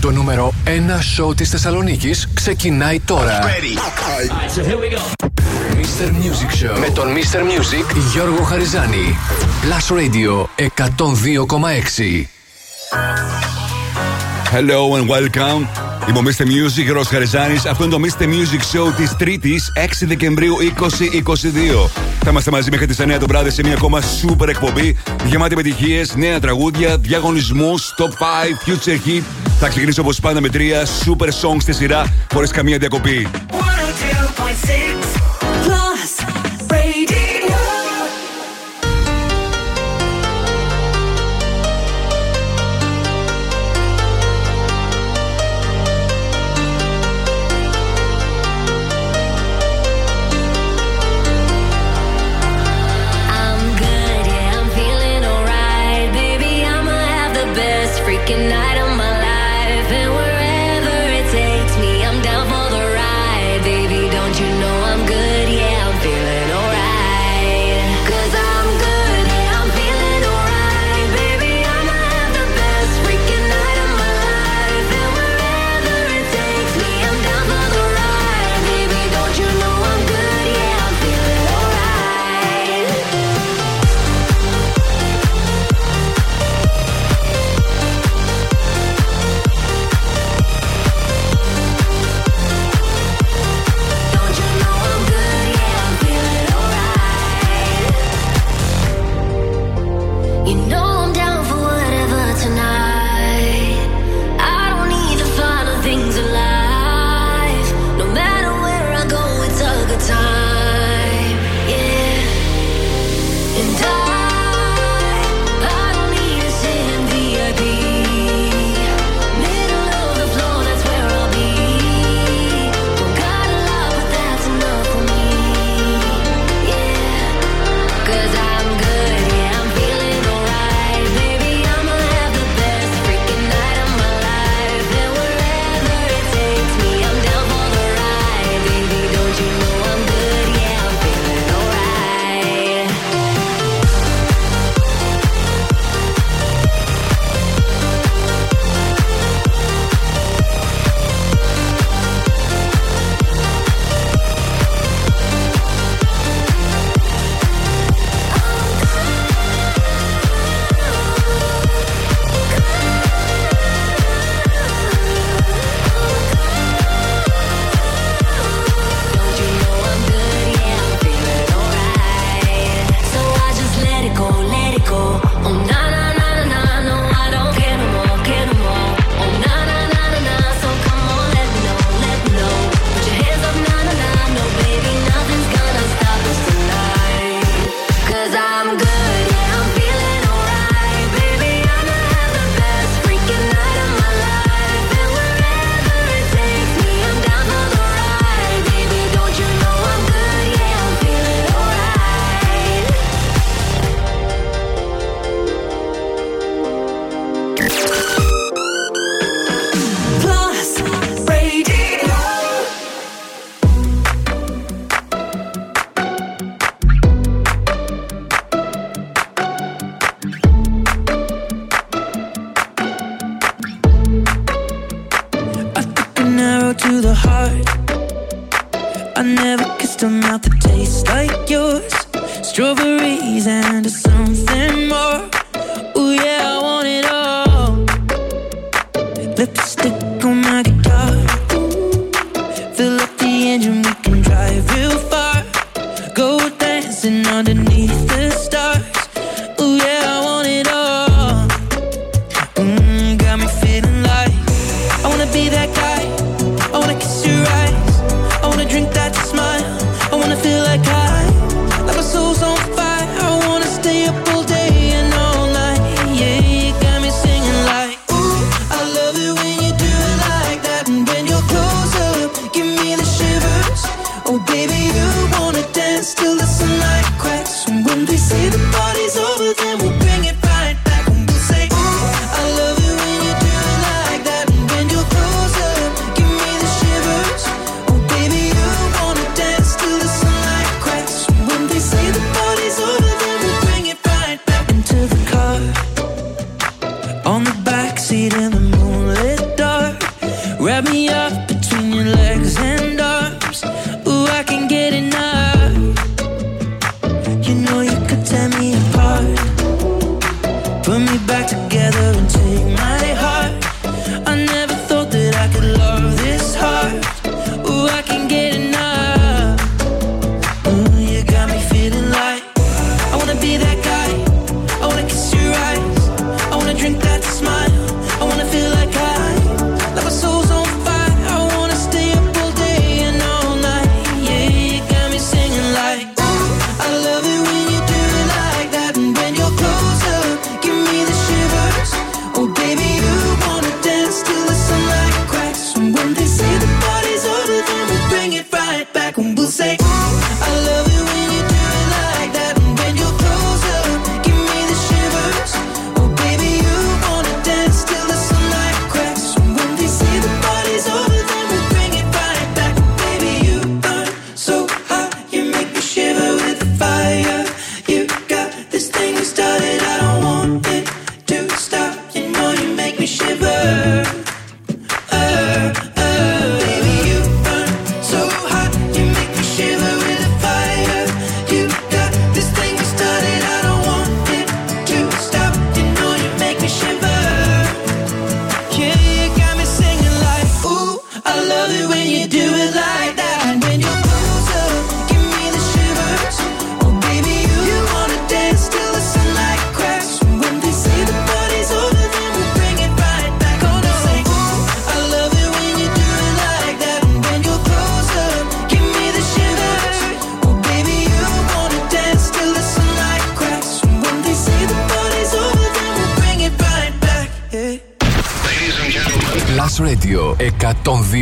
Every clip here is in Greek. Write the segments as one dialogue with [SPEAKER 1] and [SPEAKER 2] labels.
[SPEAKER 1] Το νούμερο 1 σοου της Θεσσαλονίκης ξεκινάει τώρα. Mr. Music Show με τον Mr. Music Γιώργο Χαριζάνη. Plus Radio 102,6.
[SPEAKER 2] Hello and welcome. Είμαι ο Mr. Music, Ρος Χαριζάνης. Αυτό είναι το Mr. Music Show της Τρίτης, 6 Δεκεμβρίου 2022. Θα είμαστε μαζί μέχρι τις 9 το βράδυ σε μια ακόμα super εκπομπή. Γεμάτη επιτυχίε, νέα τραγούδια, διαγωνισμούς, top 5, future hit. Θα ξεκινήσω όπως πάντα με τρία super songs στη σειρά, χωρίς καμία διακοπή. 102.6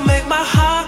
[SPEAKER 3] make my heart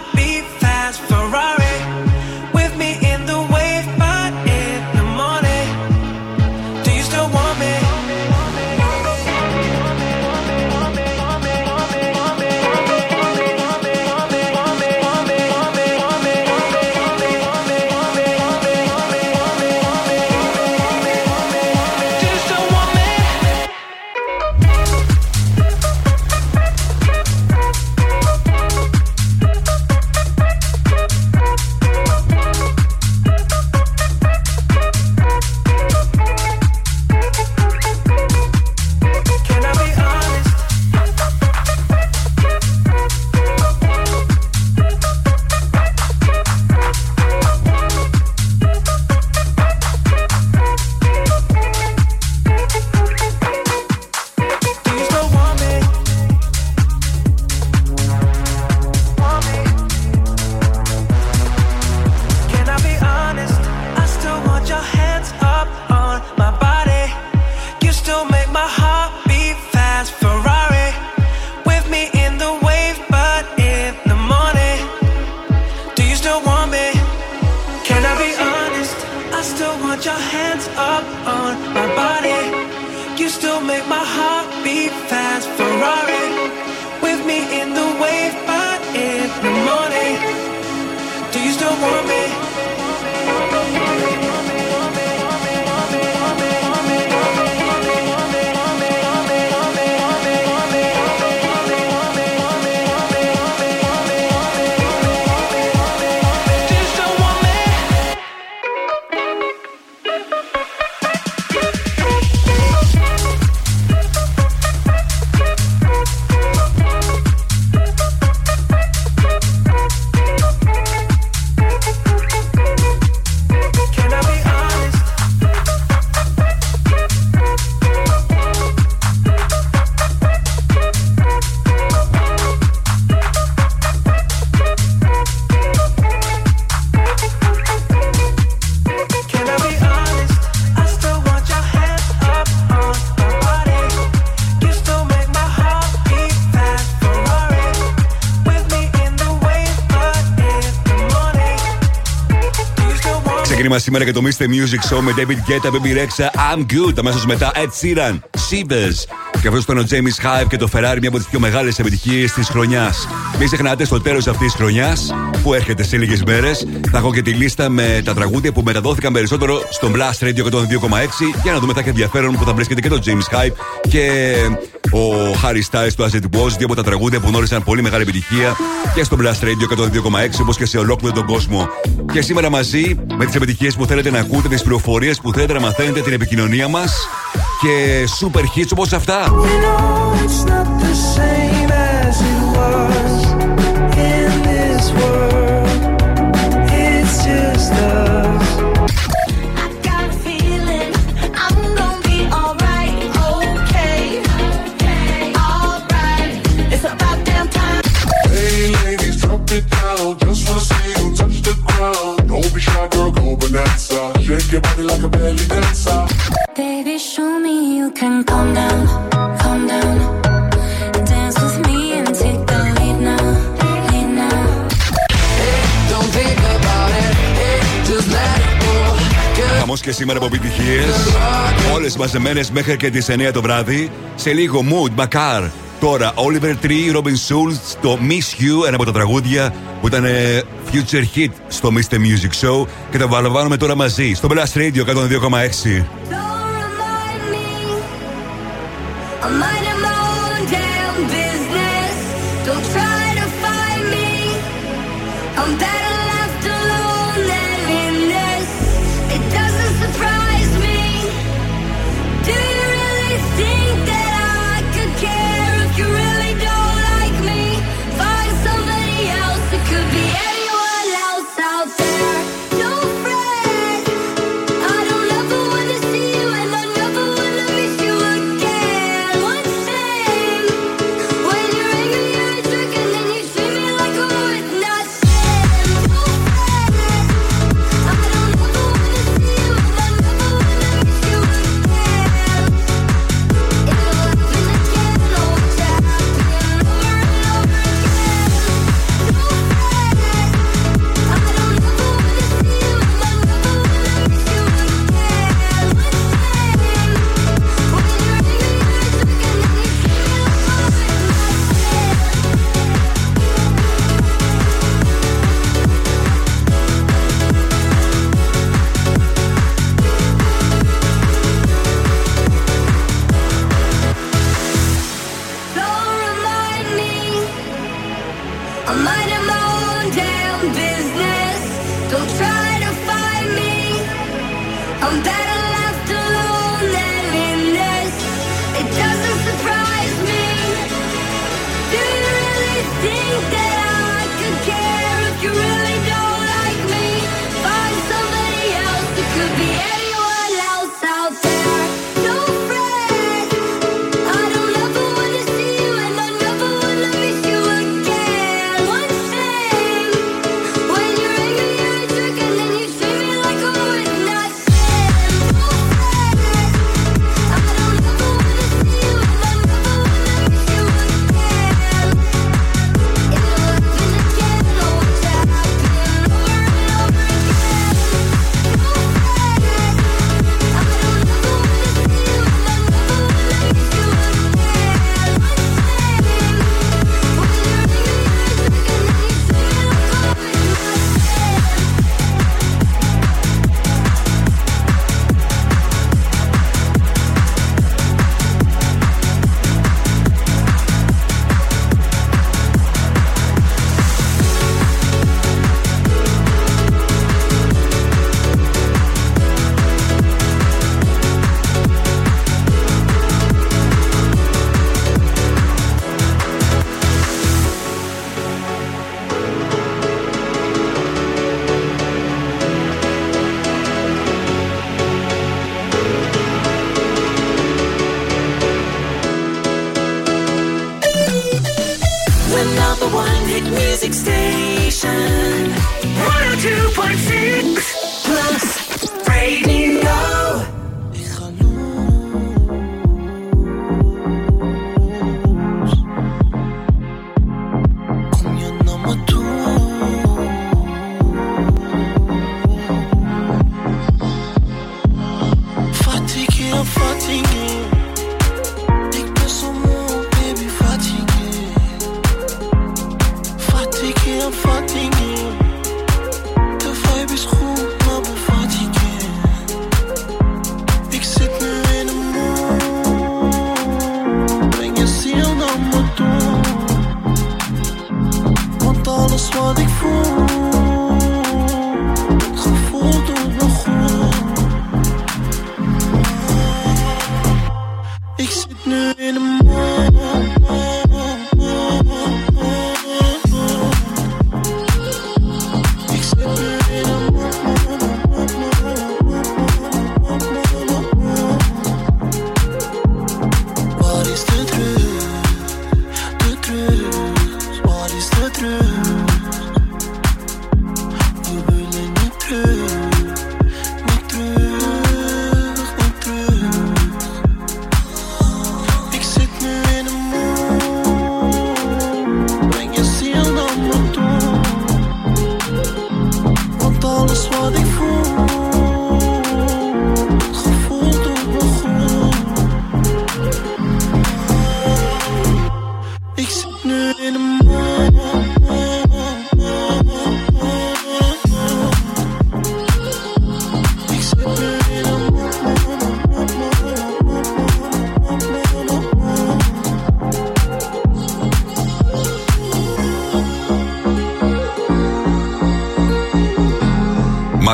[SPEAKER 2] σήμερα για το Mr. Music Show με David Guetta, Baby Rexha, I'm Good. Αμέσως μετά Ed Sheeran, Shivers. Και αυτό ήταν ο James Hype και το Ferrari, μια από τις πιο μεγάλες επιτυχίες της χρονιάς. Μην ξεχνάτε στο τέλος αυτής της χρονιάς, που έρχεται σε λίγες μέρες, θα έχω και τη λίστα με τα τραγούδια που μεταδόθηκαν περισσότερο στο Blast Radio 102,6 για να δούμε τα ενδιαφέρον που θα βρίσκεται και το James Hype και ο Harry Styles του As It Was, δύο από τα τραγούδια που γνώρισαν πολύ μεγάλη επιτυχία και στο Blast Radio 102,6 όπως και σε ολόκληρο τον κόσμο. Και σήμερα μαζί με τις επιτυχίες που θέλετε να ακούτε, τις πληροφορίες που θέλετε να μαθαίνετε, την επικοινωνία μας και super hits όπως αυτά.
[SPEAKER 4] Your body like a belly dancer. Baby, show me you can calm down, calm down. Dance with me and take the lead now, lead now. Hey, don't think about it, hey, just let it go.
[SPEAKER 2] Χαμό και σήμερα από επιτυχίε. Όλε μαζεμένε μέχρι και τι 9 το βράδυ. Σε λίγο mood, Macar. Τώρα, Oliver Tree, Robin Schulz, το Miss You, ένα από τα τραγούδια που ήταν ε, future hit στο Mr. Music Show και τα βάλουμε τώρα μαζί στο Blast Radio 102,6.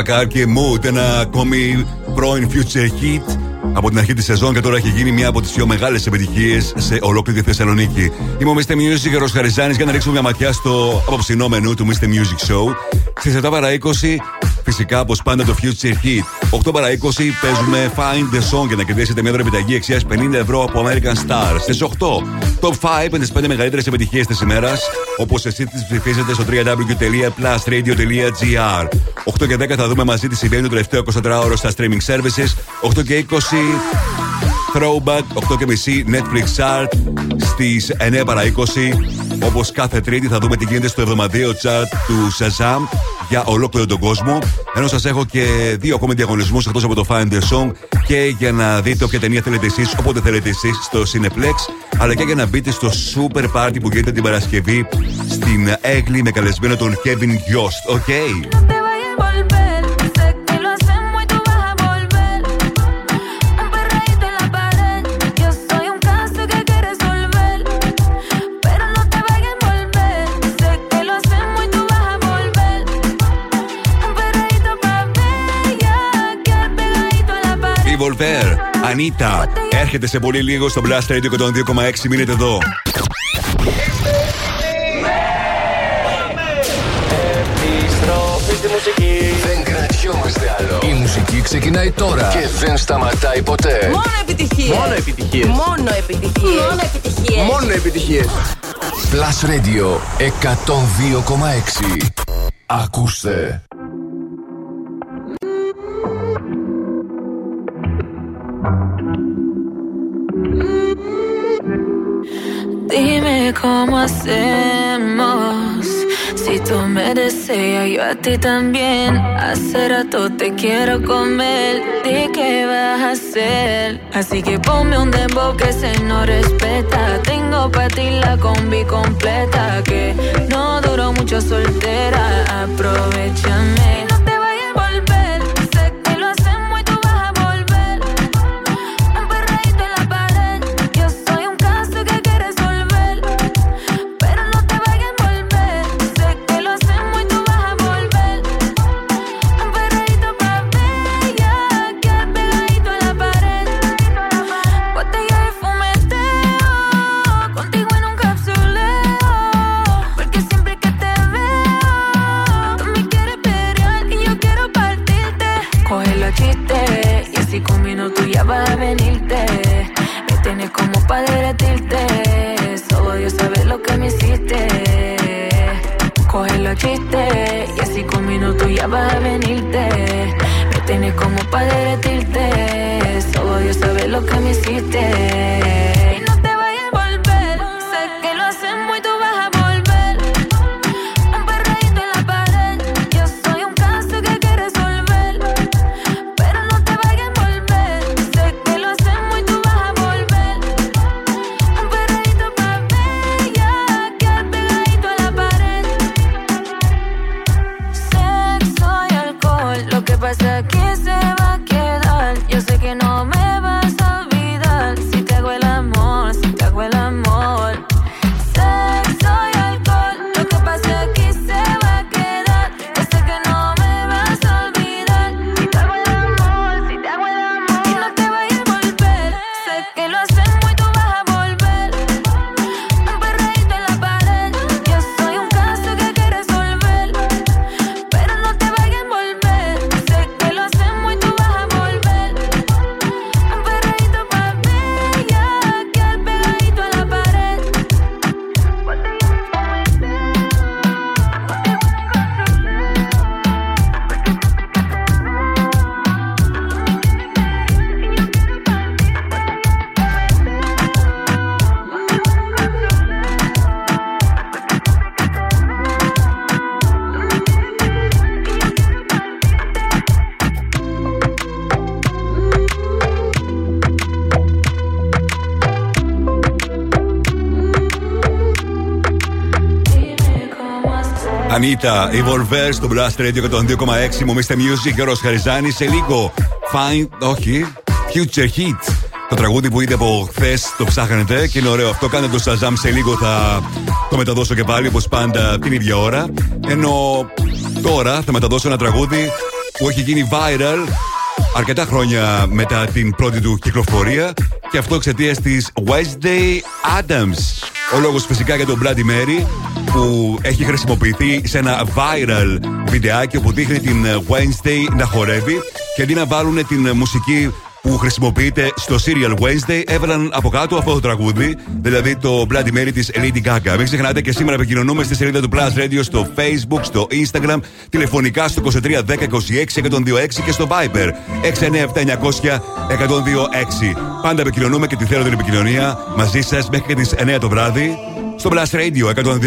[SPEAKER 5] Μακάρ και Mood, ένα ακόμη πρώην Future Hit από την αρχή της σεζόν και τώρα έχει γίνει μια από τις πιο μεγάλες επιτυχίες σε ολόκληρη τη Θεσσαλονίκη. Είμαι ο Mr. Music, ο Χαριζάνης, για να ρίξουμε μια ματιά στο απόψινό μενού του Mr. Music Show. Στις 7 παρα 20, φυσικά όπως πάντα το Future Hit. 8 παρα 20 παίζουμε Find the Song για να κερδίσετε μια επιταγή αξίας 50 ευρώ από American Stars. Στις 8, Top 5 με τις 5 μεγαλύτερες επιτυχίες της ημέρας, όπως εσεί τις ψηφίζετε στο www.plusradio.gr. 8 και 10 θα δούμε μαζί τι συμβαίνει το τελευταίο 24ωρο στα streaming services. 8 και 20 Throwback, 8 και μισή Netflix Chart στις 9 παρα 20. Όπως κάθε Τρίτη θα δούμε τι γίνεται στο εβδομαδιαίο chart του Shazam για ολόκληρο τον κόσμο. Ενώ σας έχω και δύο ακόμη διαγωνισμούς εκτός από το Find the Song και για να δείτε όποια ταινία θέλετε εσείς, όποτε θέλετε εσείς στο Cineplex, αλλά και για να μπείτε στο super party που γίνεται την Παρασκευή στην Έγκλη με καλεσμένο τον Kevin Ghost. OK. Okay. Ανίτα. Έρχεται σε πολύ λίγο στο Blast Radio 102,6. Μείνετε εδώ.
[SPEAKER 1] Δεν κρατιόμαστε άλλο. Η μουσική ξεκινάει τώρα και δεν σταματάει ποτέ.
[SPEAKER 6] Μόνο επιτυχίες.
[SPEAKER 7] Μόνο επιτυχίες.
[SPEAKER 6] Μόνο επιτυχίες.
[SPEAKER 7] Μόνο επιτυχίες.
[SPEAKER 1] Μόνο επιτυχίες. Plus Radio 102,6. Ακούστε.
[SPEAKER 8] Cómo hacemos. Si tú me deseas, yo a ti también. Hace rato te quiero comer. ¿De qué vas a hacer? Así que ponme un dembow que se no respeta. Tengo para ti la combi completa. Que no duró mucho soltera. Aprovechame. y así con minutos ya va a venirte. Me tienes como para derretirte. Solo Dios sabe lo que me hiciste.
[SPEAKER 4] Ανίτα, η Volver στο Blast Radio 102,6. Μου Mr. Music, Γιώργος Χαριζάνη. Σε λίγο, Find, όχι, Future Hit. Το τραγούδι που είδε από χθες το ψάχνετε και είναι ωραίο αυτό. Κάντε το Shazam σε λίγο, θα το μεταδώσω και πάλι όπως πάντα την ίδια ώρα. Ενώ τώρα θα μεταδώσω ένα τραγούδι που έχει γίνει viral αρκετά χρόνια μετά την πρώτη του κυκλοφορία και αυτό εξαιτίας της Wednesday Adams. Ο λόγος φυσικά για τον Bloody Mary που έχει χρησιμοποιηθεί σε ένα viral βιντεάκι που δείχνει την Wednesday να χορεύει και αντί να βάλουν την μουσική που χρησιμοποιείται στο Serial Wednesday έβαλαν από κάτω αυτό το τραγούδι, δηλαδή το Bloody Mary της Lady Gaga. Μην ξεχνάτε και σήμερα επικοινωνούμε στη σελίδα του Plus Radio στο Facebook, στο Instagram, τηλεφωνικά στο 23 10 26 126 και στο Viber 697 900 126. Πάντα επικοινωνούμε και τη θέλω την επικοινωνία μαζί σας μέχρι και τις 9 το βράδυ στο Blast Radio 102,6.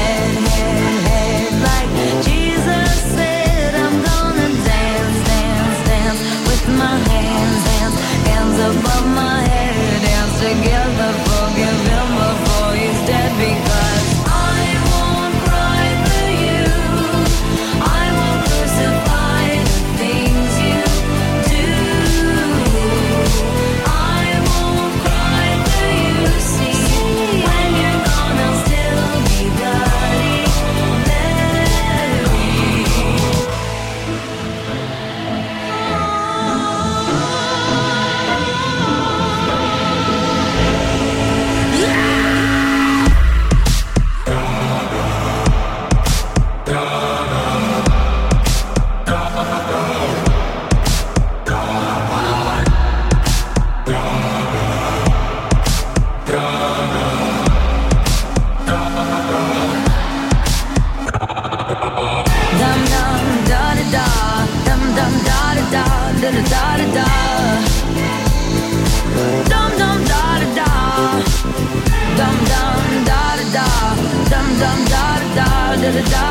[SPEAKER 9] Die.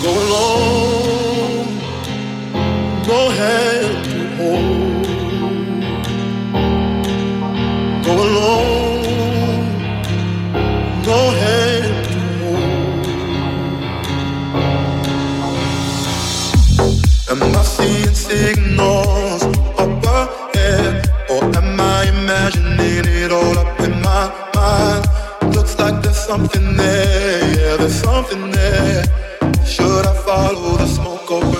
[SPEAKER 9] Go alone, go ahead to home. Go alone, go ahead to home. Am I seeing signals up ahead, or am I imagining it all up in my mind? Looks like there's something there, yeah, there's something
[SPEAKER 10] there follow the smoke over.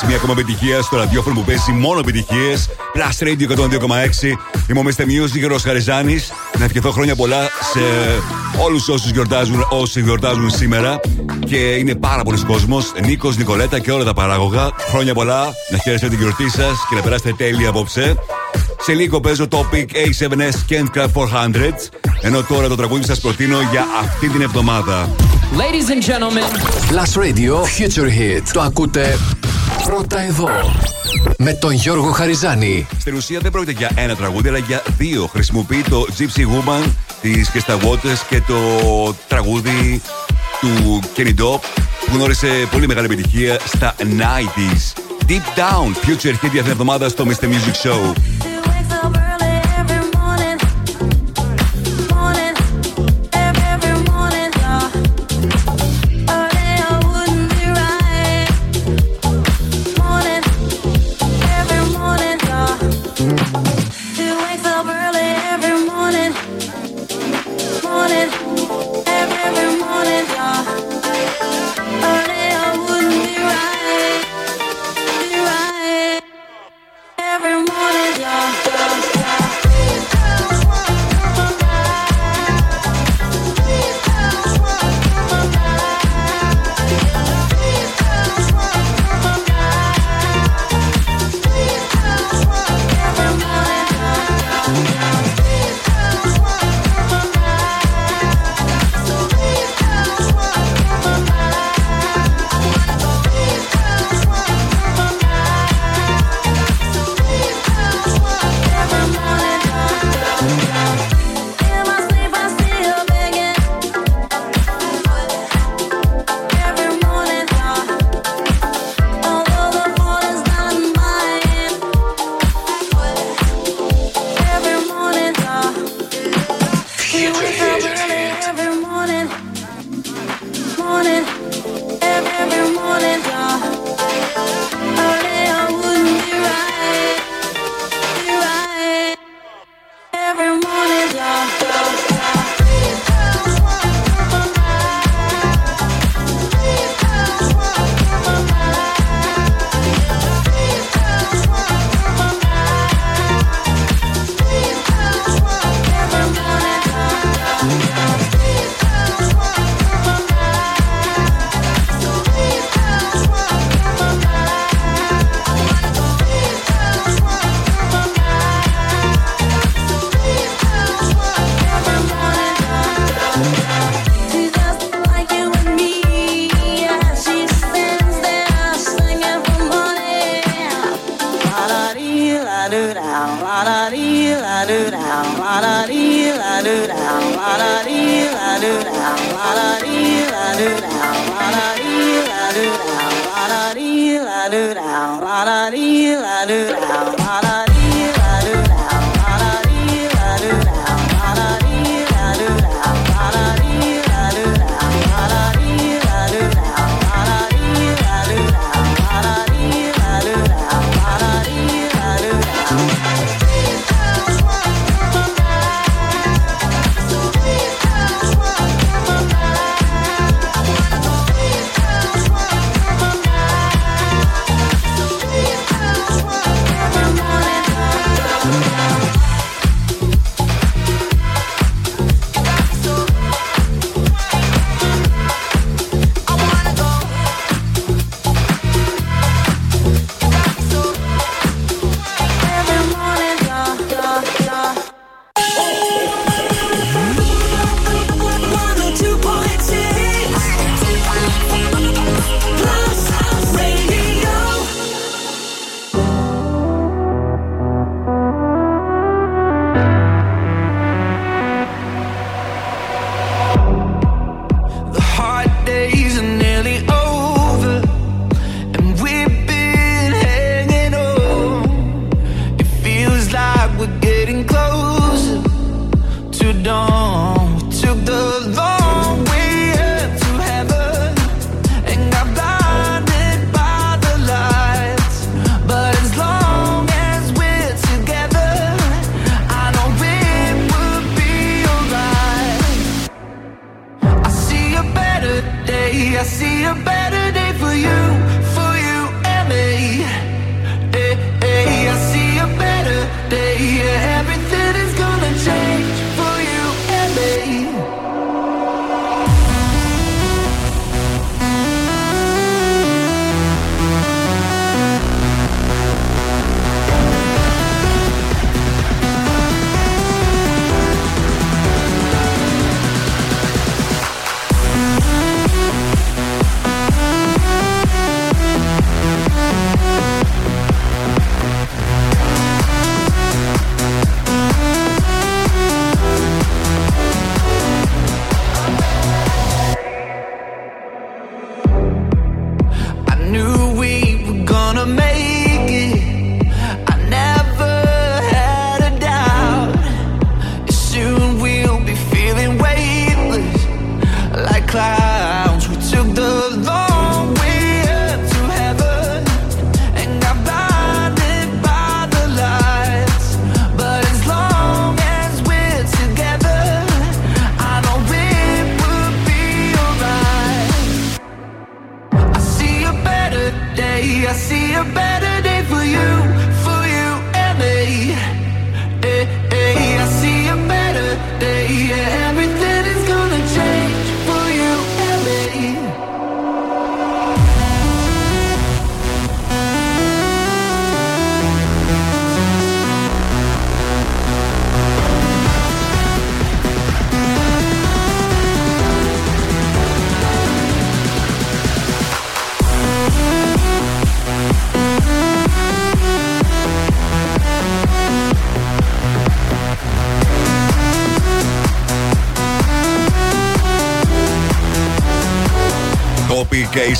[SPEAKER 10] Signals,
[SPEAKER 5] μια ακόμα επιτυχία στο ραδιόφωνο που παίζει μόνο επιτυχίες. Plus Radio 102,6. Είμαι ο Mr. Music, Ρος Χαριζάνης. Να ευχηθώ χρόνια πολλά σε όλους όσους γιορτάζουν, όσοι γιορτάζουν σήμερα. Και είναι πάρα πολλοί κόσμος. Νίκος, Νικολέτα και όλα τα παράγωγα. Χρόνια πολλά, να χαίρεστε την γιορτή σας και να περάσετε τέλεια απόψε. Σε λίγο παίζω Topic A7S Kent Craft 400. Ενώ τώρα το τραγούδι σας προτείνω για αυτή την εβδομάδα.
[SPEAKER 1] Ladies and gentlemen. Plus Radio Future Hit. Το ακούτε πρώτα εδώ. Με τον Γιώργο Χαριζάνη.
[SPEAKER 5] Στην ουσία δεν πρόκειται για ένα τραγούδι, αλλά για δύο. Χρησιμοποιεί το Gypsy Woman της Κρίστα Waters και το τραγούδι του Kenny Dope που γνώρισε πολύ μεγάλη επιτυχία στα 90s. Deep Down, Future Hit για αυτήν την εβδομάδα στο Mr. Music Show.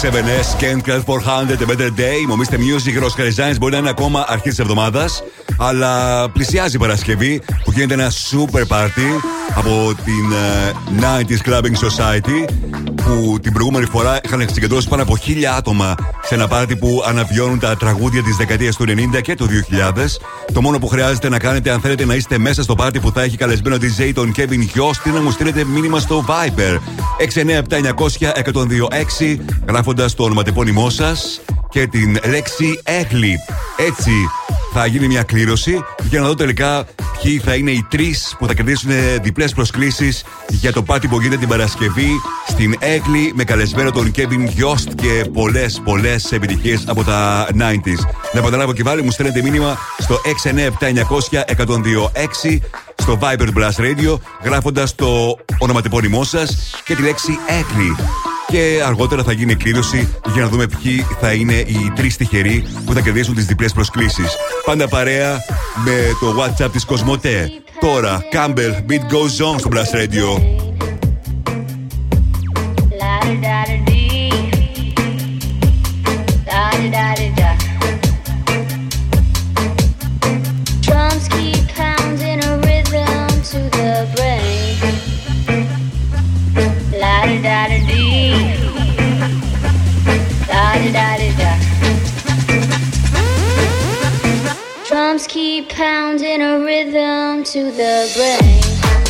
[SPEAKER 5] K7S, Can't Cut 400, A Better Day. Μομίστε Music, Ros Designs μπορεί να είναι ακόμα αρχής της εβδομάδας. Αλλά πλησιάζει η Παρασκευή που γίνεται ένα super party από την uh, 90s Clubbing Society που την προηγούμενη φορά είχαν συγκεντρώσει πάνω από χίλια άτομα σε ένα πάρτι που αναβιώνουν τα τραγούδια της δεκαετίας του 90 και του 2000. Το μόνο που χρειάζεται να κάνετε αν θέλετε να είστε μέσα στο πάρτι που θα έχει καλεσμένο DJ τον Kevin Hyost είναι να μου στείλετε μήνυμα στο Viber 697-900-1026 γράφοντας το ονοματεπώνυμό σας και την λέξη Έγλι. Έτσι θα γίνει μια κλήρωση για να δω τελικά ποιοι θα είναι οι τρεις που θα κερδίσουν διπλές προσκλήσεις για το πάτη που γίνεται την Παρασκευή στην Έγκλη με καλεσμένο τον Kevin Yost και πολλές πολλές επιτυχίες από τα 90s. Να επαναλάβω και βάλει, μου στέλνετε μήνυμα στο 697-900-1026 στο Viber Blast Radio γράφοντας το ονοματεπώνυμό σας και τη λέξη Έγκλη και αργότερα θα γίνει κλήρωση για να δούμε ποιοι θα είναι οι τρεις τυχεροί που θα κερδίσουν τις διπλές προσκλήσεις. Πάντα παρέα με το WhatsApp της Κοσμοτέ. Τώρα, Campbell, Beat Goes On στο Blast Radio.
[SPEAKER 11] Pounding a rhythm to the brain.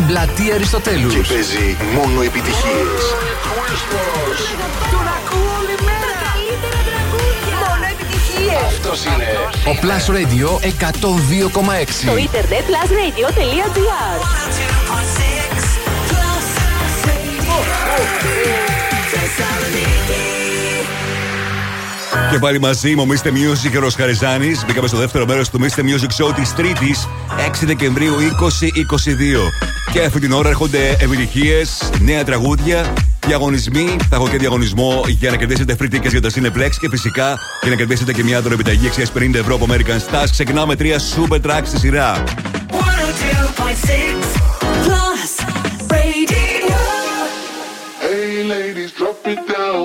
[SPEAKER 1] Στην πλατεία Αριστοτέλους.
[SPEAKER 12] Και παίζει μόνο επιτυχίες.
[SPEAKER 6] Τον ακούω όλη μέρα. Τα καλύτερα τραγούδια. Μόνο επιτυχίες.
[SPEAKER 1] Αυτός είναι ο Plus Radio 102,6.
[SPEAKER 6] Το ίντερνετ plusradio.gr.
[SPEAKER 5] Και πάλι μαζί μου, Mr. Music και ο Ροσχαριζάνη. Μπήκαμε στο δεύτερο μέρος του Mr. Music Show της Τρίτης, 6 Δεκεμβρίου 2022. Και αυτή την ώρα έρχονται επιτυχίες, νέα τραγούδια, διαγωνισμοί. Θα έχω και διαγωνισμό για να κερδίσετε free tickets για το Cineplex και φυσικά για να κερδίσετε και μια δωρεπιταγή αξία 50 ευρώ από American Stars. Ξεκινάμε τρία super tracks στη σειρά.
[SPEAKER 13] 102.6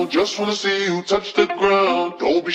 [SPEAKER 13] Just wanna see you touch the ground.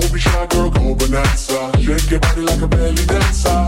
[SPEAKER 13] Don't be shy, girl, go bonanza. Shake your body like a belly dancer.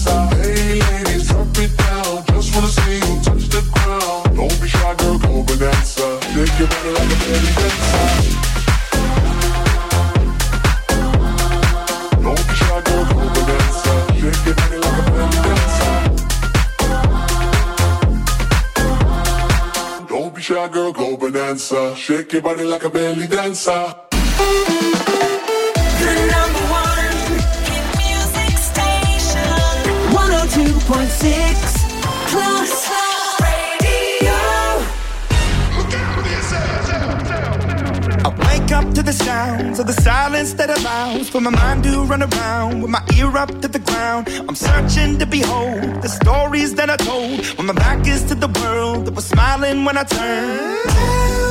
[SPEAKER 13] Bonanza. Shake your body like a belly dancer. The
[SPEAKER 6] number one hit music station. 102.6 Plus Radio.
[SPEAKER 14] I wake up to the sounds of the silence that allows for my mind to run around with my ear up to the ground. I'm searching to behold the stories that I told when my back is to the world that was smiling when I turned.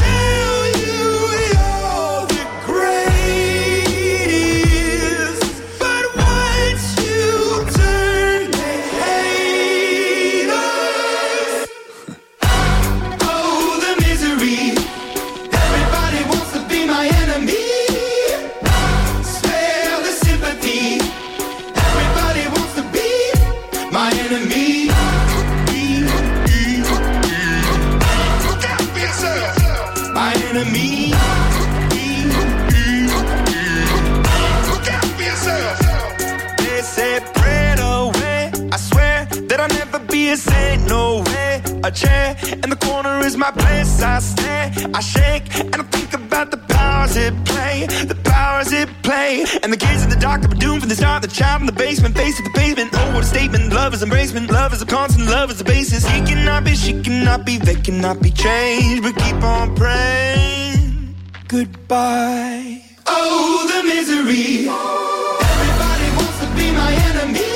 [SPEAKER 14] I'll never be a saint. No way. A chair in the corner is my place. I stare, I shake, and I think about the powers it play. The powers it play. And the kids in the dark are doomed from the start. The child in the basement, face the pavement. Oh, what a statement. Love is embracement. Love is a constant. Love is the basis. He cannot be, she cannot be, they cannot be changed. But keep on praying. Goodbye. Oh, the misery. Everybody wants to be my enemy.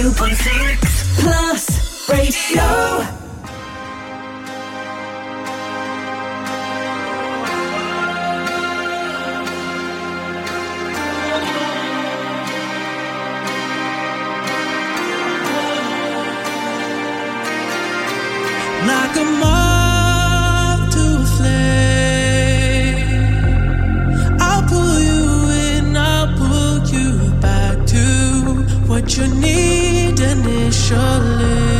[SPEAKER 15] 102.6 Plus Radio.
[SPEAKER 16] surely.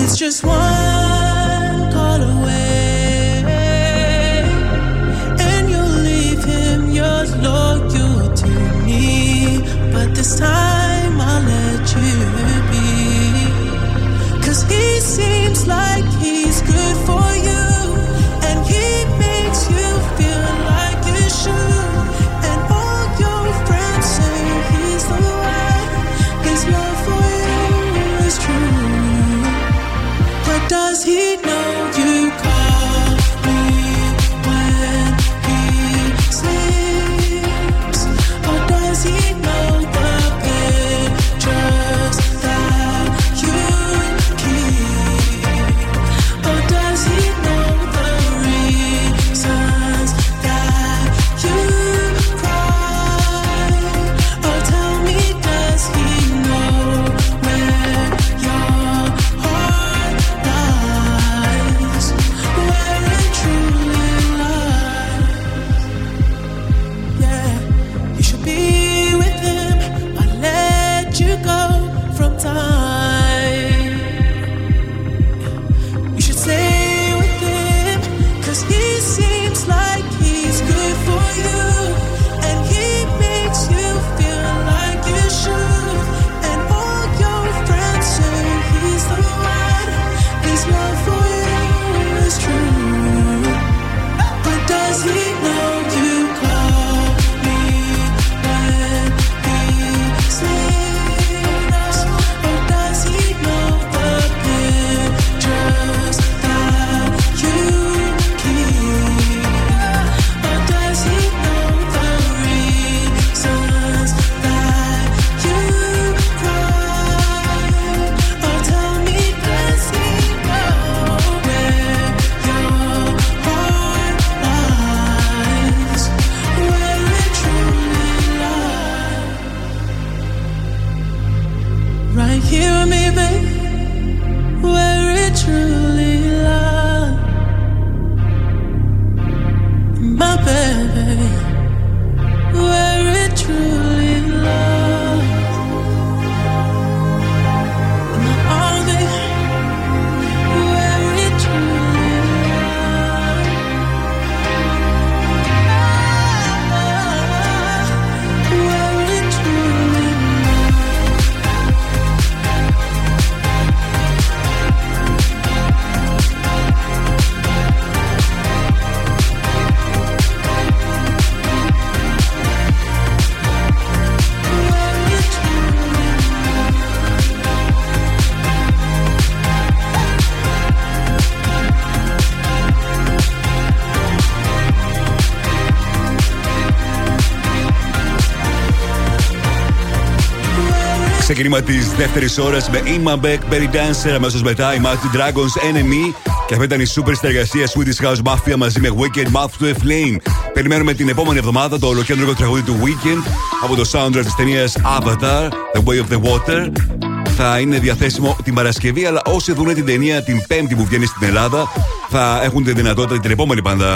[SPEAKER 16] It's just one.
[SPEAKER 5] Ξεκίνημα της δεύτερης ώρας με Ima Beck, Berry Dancer. Αμέσως μετά η Imagine Dragons Enemy. Και αυτή ήταν η super συνεργασία Swedish House Mafia μαζί με Wicked Mouth to a Flame. Περιμένουμε την επόμενη εβδομάδα το ολοκέντρο τραγούδι του Weekend από το soundtrack της ταινίας Avatar, The Way of the Water. Θα είναι διαθέσιμο την Παρασκευή, αλλά όσοι δουν την ταινία την Πέμπτη που βγαίνει στην Ελλάδα, θα έχουν τη δυνατότητα την επόμενη πάντα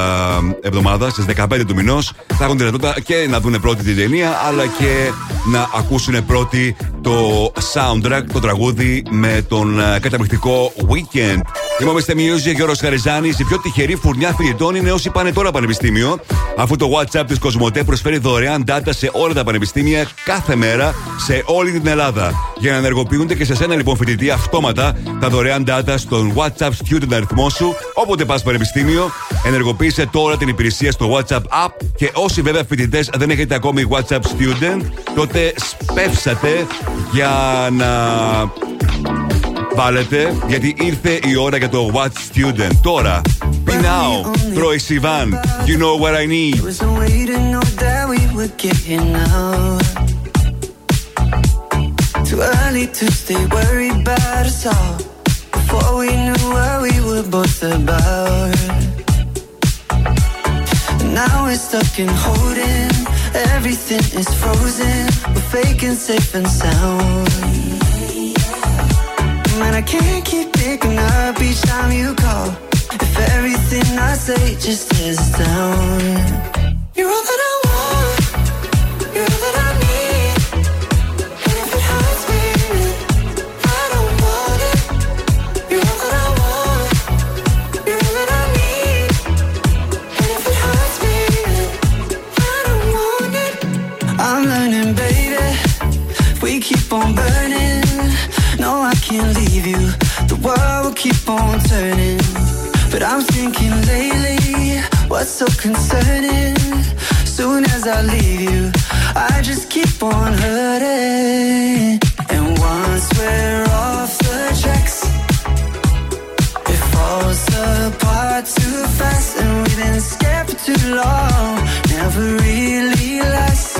[SPEAKER 5] εβδομάδα, στις 15 του μηνός, θα έχουν τη δυνατότητα και να δουν πρώτη την ταινία, αλλά και να ακούσουν πρώτη το soundtrack, το τραγούδι με τον ε, καταπληκτικό Weekend. Είμαστε Music, Γιώργο Χαριζάνη. Η πιο τυχερή φουρνιά φοιτητών είναι όσοι πάνε τώρα πανεπιστήμιο, αφού το WhatsApp της Κοσμοτέ προσφέρει δωρεάν data σε όλα τα πανεπιστήμια κάθε μέρα σε όλη την Ελλάδα. Για να ενεργοποιούνται και σε σένα λοιπόν φοιτητή αυτόματα τα δωρεάν data στον WhatsApp student αριθμό σου, όποτε πας πανεπιστήμιο, ενεργοποίησε τώρα την υπηρεσία στο WhatsApp app και όσοι βέβαια φοιτητές δεν έχετε ακόμη WhatsApp student, τότε σπεύσατε για να βάλετε γιατί ήρθε η ώρα για το Watch Student. Τώρα, be now, Troy Sivan, you know what I need.
[SPEAKER 17] was a way to know that we would get here now. Too early to stay worried about us all. Before we knew what we were both about. Now we're stuck in holding. Everything is frozen. We're faking safe and sound. I can't keep picking up each time you call. If everything I say just is down. You're all that I can't leave you. The world will keep on turning. But I'm thinking lately, what's so concerning? Soon as I leave you, I just keep on hurting. And once we're off the tracks, it falls apart too fast. And we've been scared for too long, never really lasts.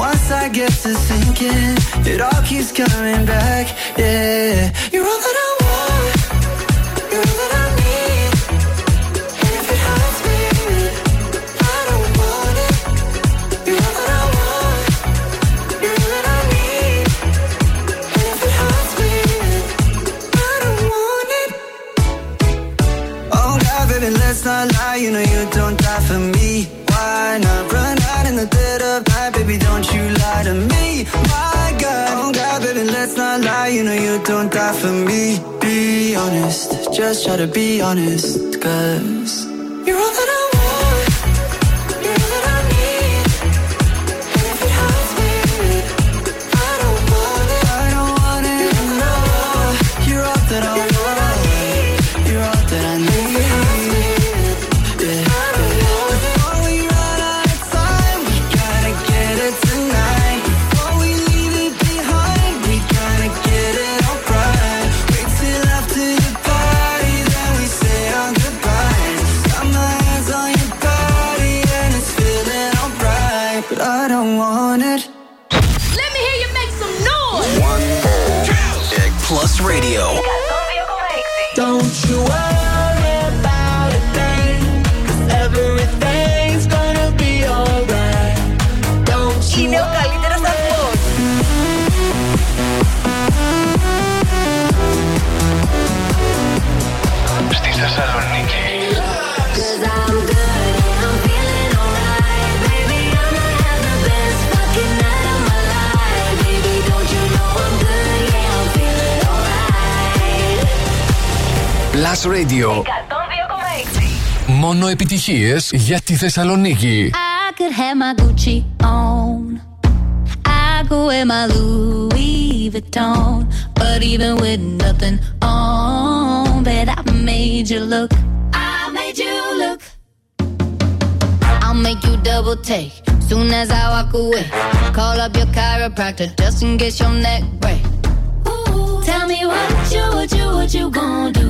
[SPEAKER 17] Once I get to thinking, it all keeps coming back. Yeah, you're all that I want. You're all that I need. And if it hurts me, I don't want it. You're all that I want. You're all that I need. And if it hurts me, I don't want it. Oh God, baby, let's not lie. You know you don't die for me. You know you don't die for me. Be honest, just try to be honest, cause you're all that I want. Don't
[SPEAKER 6] you
[SPEAKER 18] Plus Radio.
[SPEAKER 19] Μόνο επιτυχίες για τη Θεσσαλονίκη.
[SPEAKER 4] I could have my Gucci on. I go wear my Louis Vuitton. But even with nothing on, bet I made you look. I made you look. I'll make you double take soon as I walk away. Call up your chiropractor just in case your neck break. Ooh, tell me what you, what you, what you gonna do?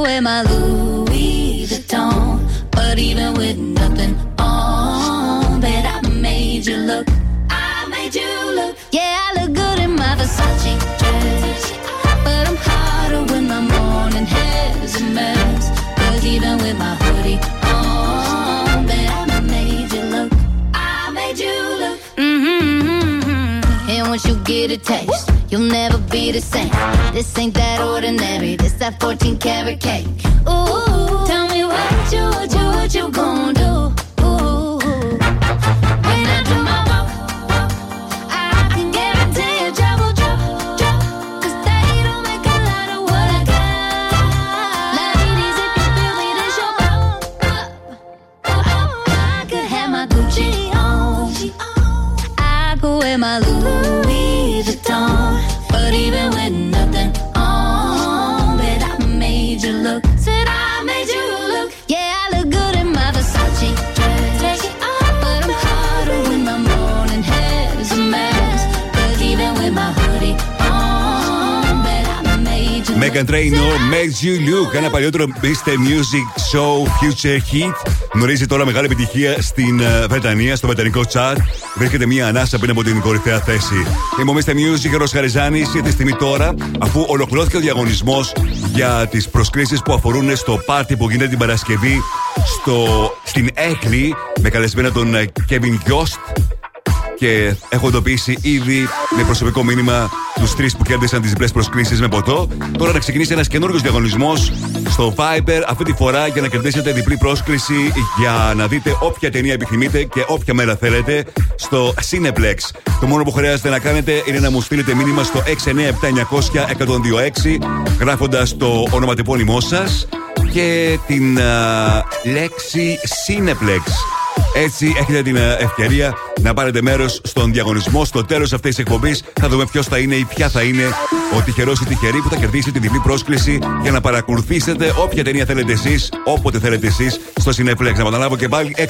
[SPEAKER 4] poema duro. The same. This ain't that ordinary. This that 14 karat cake. Ooh, tell me what you, what
[SPEAKER 5] Megan Trainor, Makes You Look. Ένα παλιότερο Mr. Music Show Future Hit. Γνωρίζει τώρα μεγάλη επιτυχία στην ε, Βρετανία, στο βρετανικό chart. Βρίσκεται μία ανάσα πριν από την κορυφαία θέση. Είμαι ο Mr. Music, Ρος Χαριζάνης. Για τη στιγμή τώρα, αφού ολοκληρώθηκε ο διαγωνισμός για τις προσκλήσεις που αφορούν στο πάρτι που γίνεται την Παρασκευή στο, στην Έκλη με καλεσμένα τον ε, Kevin Ghost και έχω εντοπίσει ήδη με προσωπικό μήνυμα τους τρεις που κέρδισαν τις διπλές προσκλήσεις με ποτό. Τώρα να ξεκινήσει ένας καινούριο διαγωνισμός στο Viber αυτή τη φορά για να κερδίσετε διπλή πρόσκληση για να δείτε όποια ταινία επιθυμείτε και όποια μέρα θέλετε στο Cineplex. Το μόνο που χρειάζεται να κάνετε είναι να μου στείλετε μήνυμα στο 697-900-1026 γράφοντας το ονοματεπώνυμό σας και την α, λέξη Cineplex. Έτσι έχετε την ε, ευκαιρία να πάρετε μέρος στον διαγωνισμό. Στο τέλος αυτής της εκπομπής θα δούμε ποιος θα είναι ή ποια θα είναι ο τυχερός ή τυχερή που θα κερδίσει την διπλή πρόσκληση για να παρακολουθήσετε όποια ταινία θέλετε εσείς, όποτε θέλετε εσείς στο Cineplex. Να επαναλάβω και πάλι 697-900-1026.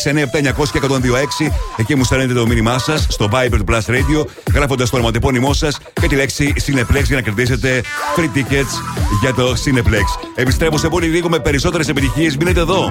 [SPEAKER 5] Εκεί μου στέλνετε το μήνυμά σας στο Viber του Plus Radio, γράφοντας το ονοματεπώνυμό σας και τη λέξη Cineplex για να κερδίσετε free tickets για το Cineplex. Επιστρέφω σε πολύ λίγο με περισσότερες επιτυχίες. Μείνετε εδώ.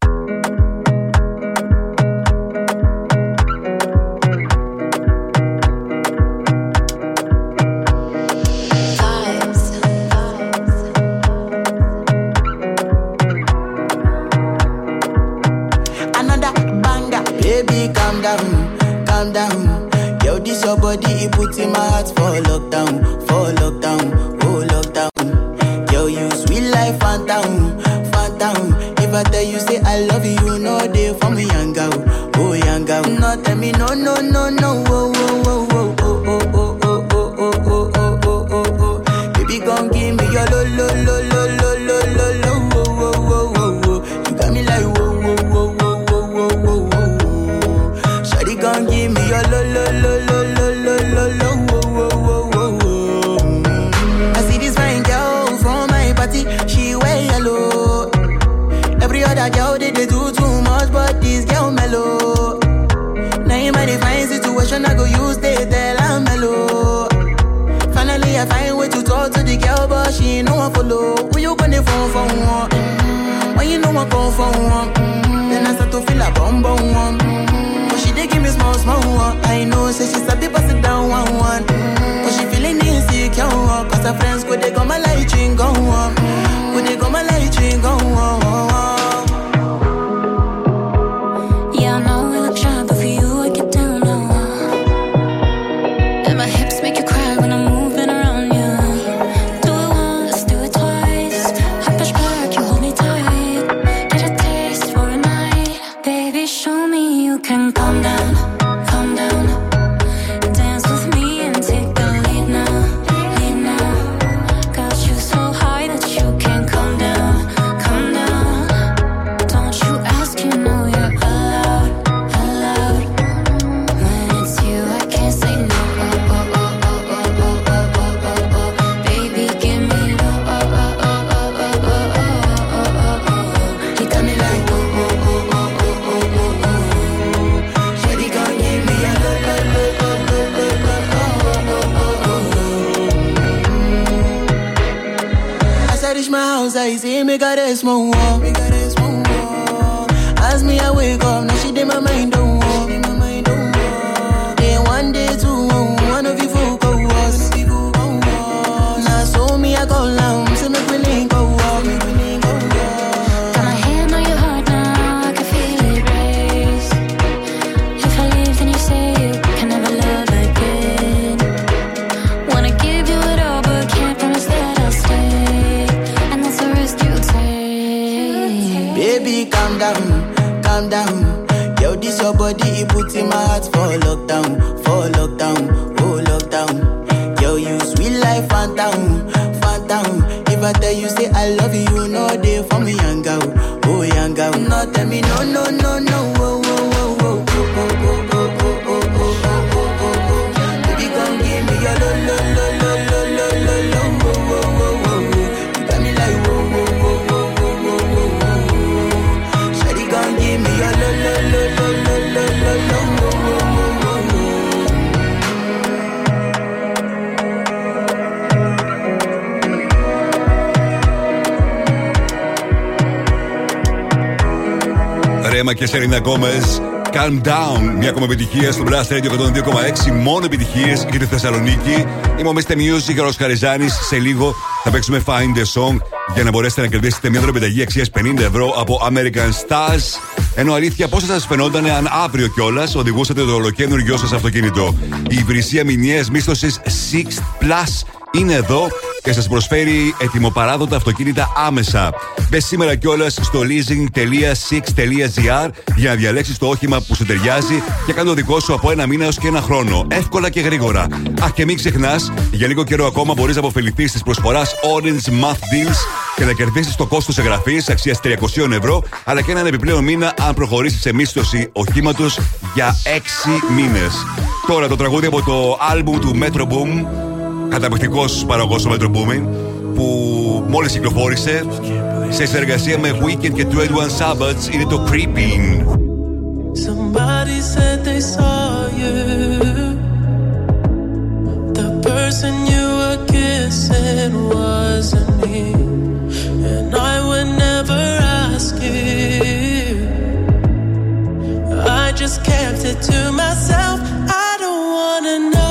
[SPEAKER 5] ακόμα επιτυχία στο Blast Radio 102,6. Μόνο επιτυχίες για τη Θεσσαλονίκη. Είμαι ο Mr. Music, ο Χαριζάνης. Σε λίγο θα παίξουμε Find a Song για να μπορέσετε να κερδίσετε μια δρομεταγή αξίας 50 ευρώ από American Stars. Ενώ αλήθεια, πώς θα σας φαινόταν αν αύριο κιόλας οδηγούσατε το ολοκένουργιό σας αυτοκίνητο; Η υπηρεσία μηνιαίας μίσθωσης 6 Plus είναι εδώ και σας προσφέρει ετοιμοπαράδοτα αυτοκίνητα άμεσα. Μπε σήμερα κιόλας στο leasing.six.gr για να διαλέξεις το όχημα που σου ταιριάζει και κάνω το δικό σου από ένα μήνα έως και ένα χρόνο. Εύκολα και γρήγορα. Αχ, και μην ξεχνάς, για λίγο καιρό ακόμα μπορείς να αποφεληθείς της προσφοράς Orange Math Deals και να κερδίσεις το κόστος εγγραφής αξίας 300 ευρώ, αλλά και έναν επιπλέον μήνα αν προχωρήσεις σε μίσθωση οχήματος για 6 μήνες. Τώρα το τραγούδι από το album του Metro Boom, καταπληκτικός παραγωγός του Metro Booming, που μόλις κυκλοφόρησε σε συνεργασία με Weekend και 21 Sabbaths είναι το Creeping.
[SPEAKER 3] Somebody said they saw you. The person you were kissing wasn't me. And I would never ask you. I just kept it to myself. I don't wanna know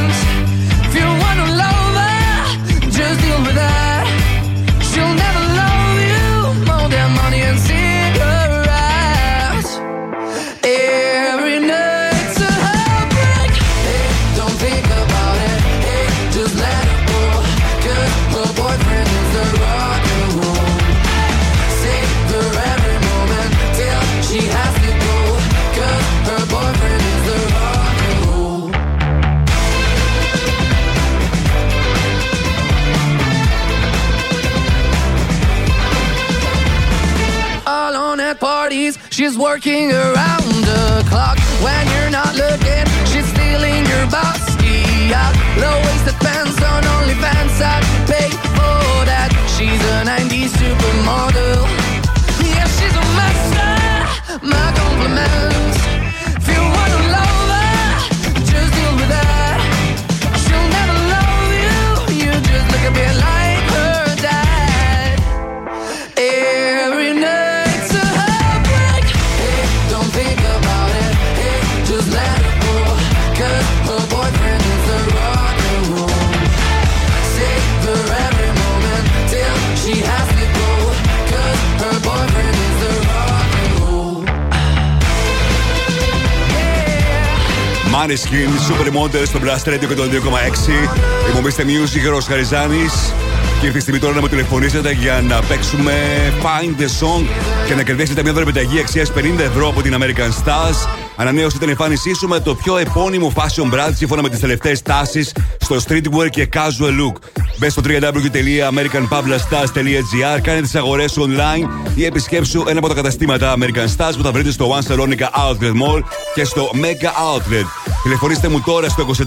[SPEAKER 20] is working around
[SPEAKER 5] Maneskin, Supermodel στο Blast Radio και το 2,6. Υπομείστε Music, Ρος Χαριζάνης. Και ήρθε η στιγμή τώρα να μου τηλεφωνήσετε για να παίξουμε Find the Song και να κερδίσετε μια δωρεπιταγή αξίας 50 ευρώ από την American Stars. Ανανέωσε την εμφάνισή σου με το πιο επώνυμο fashion brand σύμφωνα με τις τελευταίες τάσεις στο streetwear και casual look. Μπε στο www.americanpavlastars.gr, κάνε τις αγορές σου online ή επισκέψου ένα από τα καταστήματα American Stars που θα βρείτε στο One Salonica Outlet Mall και στο Mega Outlet. Τηλεφωνήστε μου τώρα στο 2310 26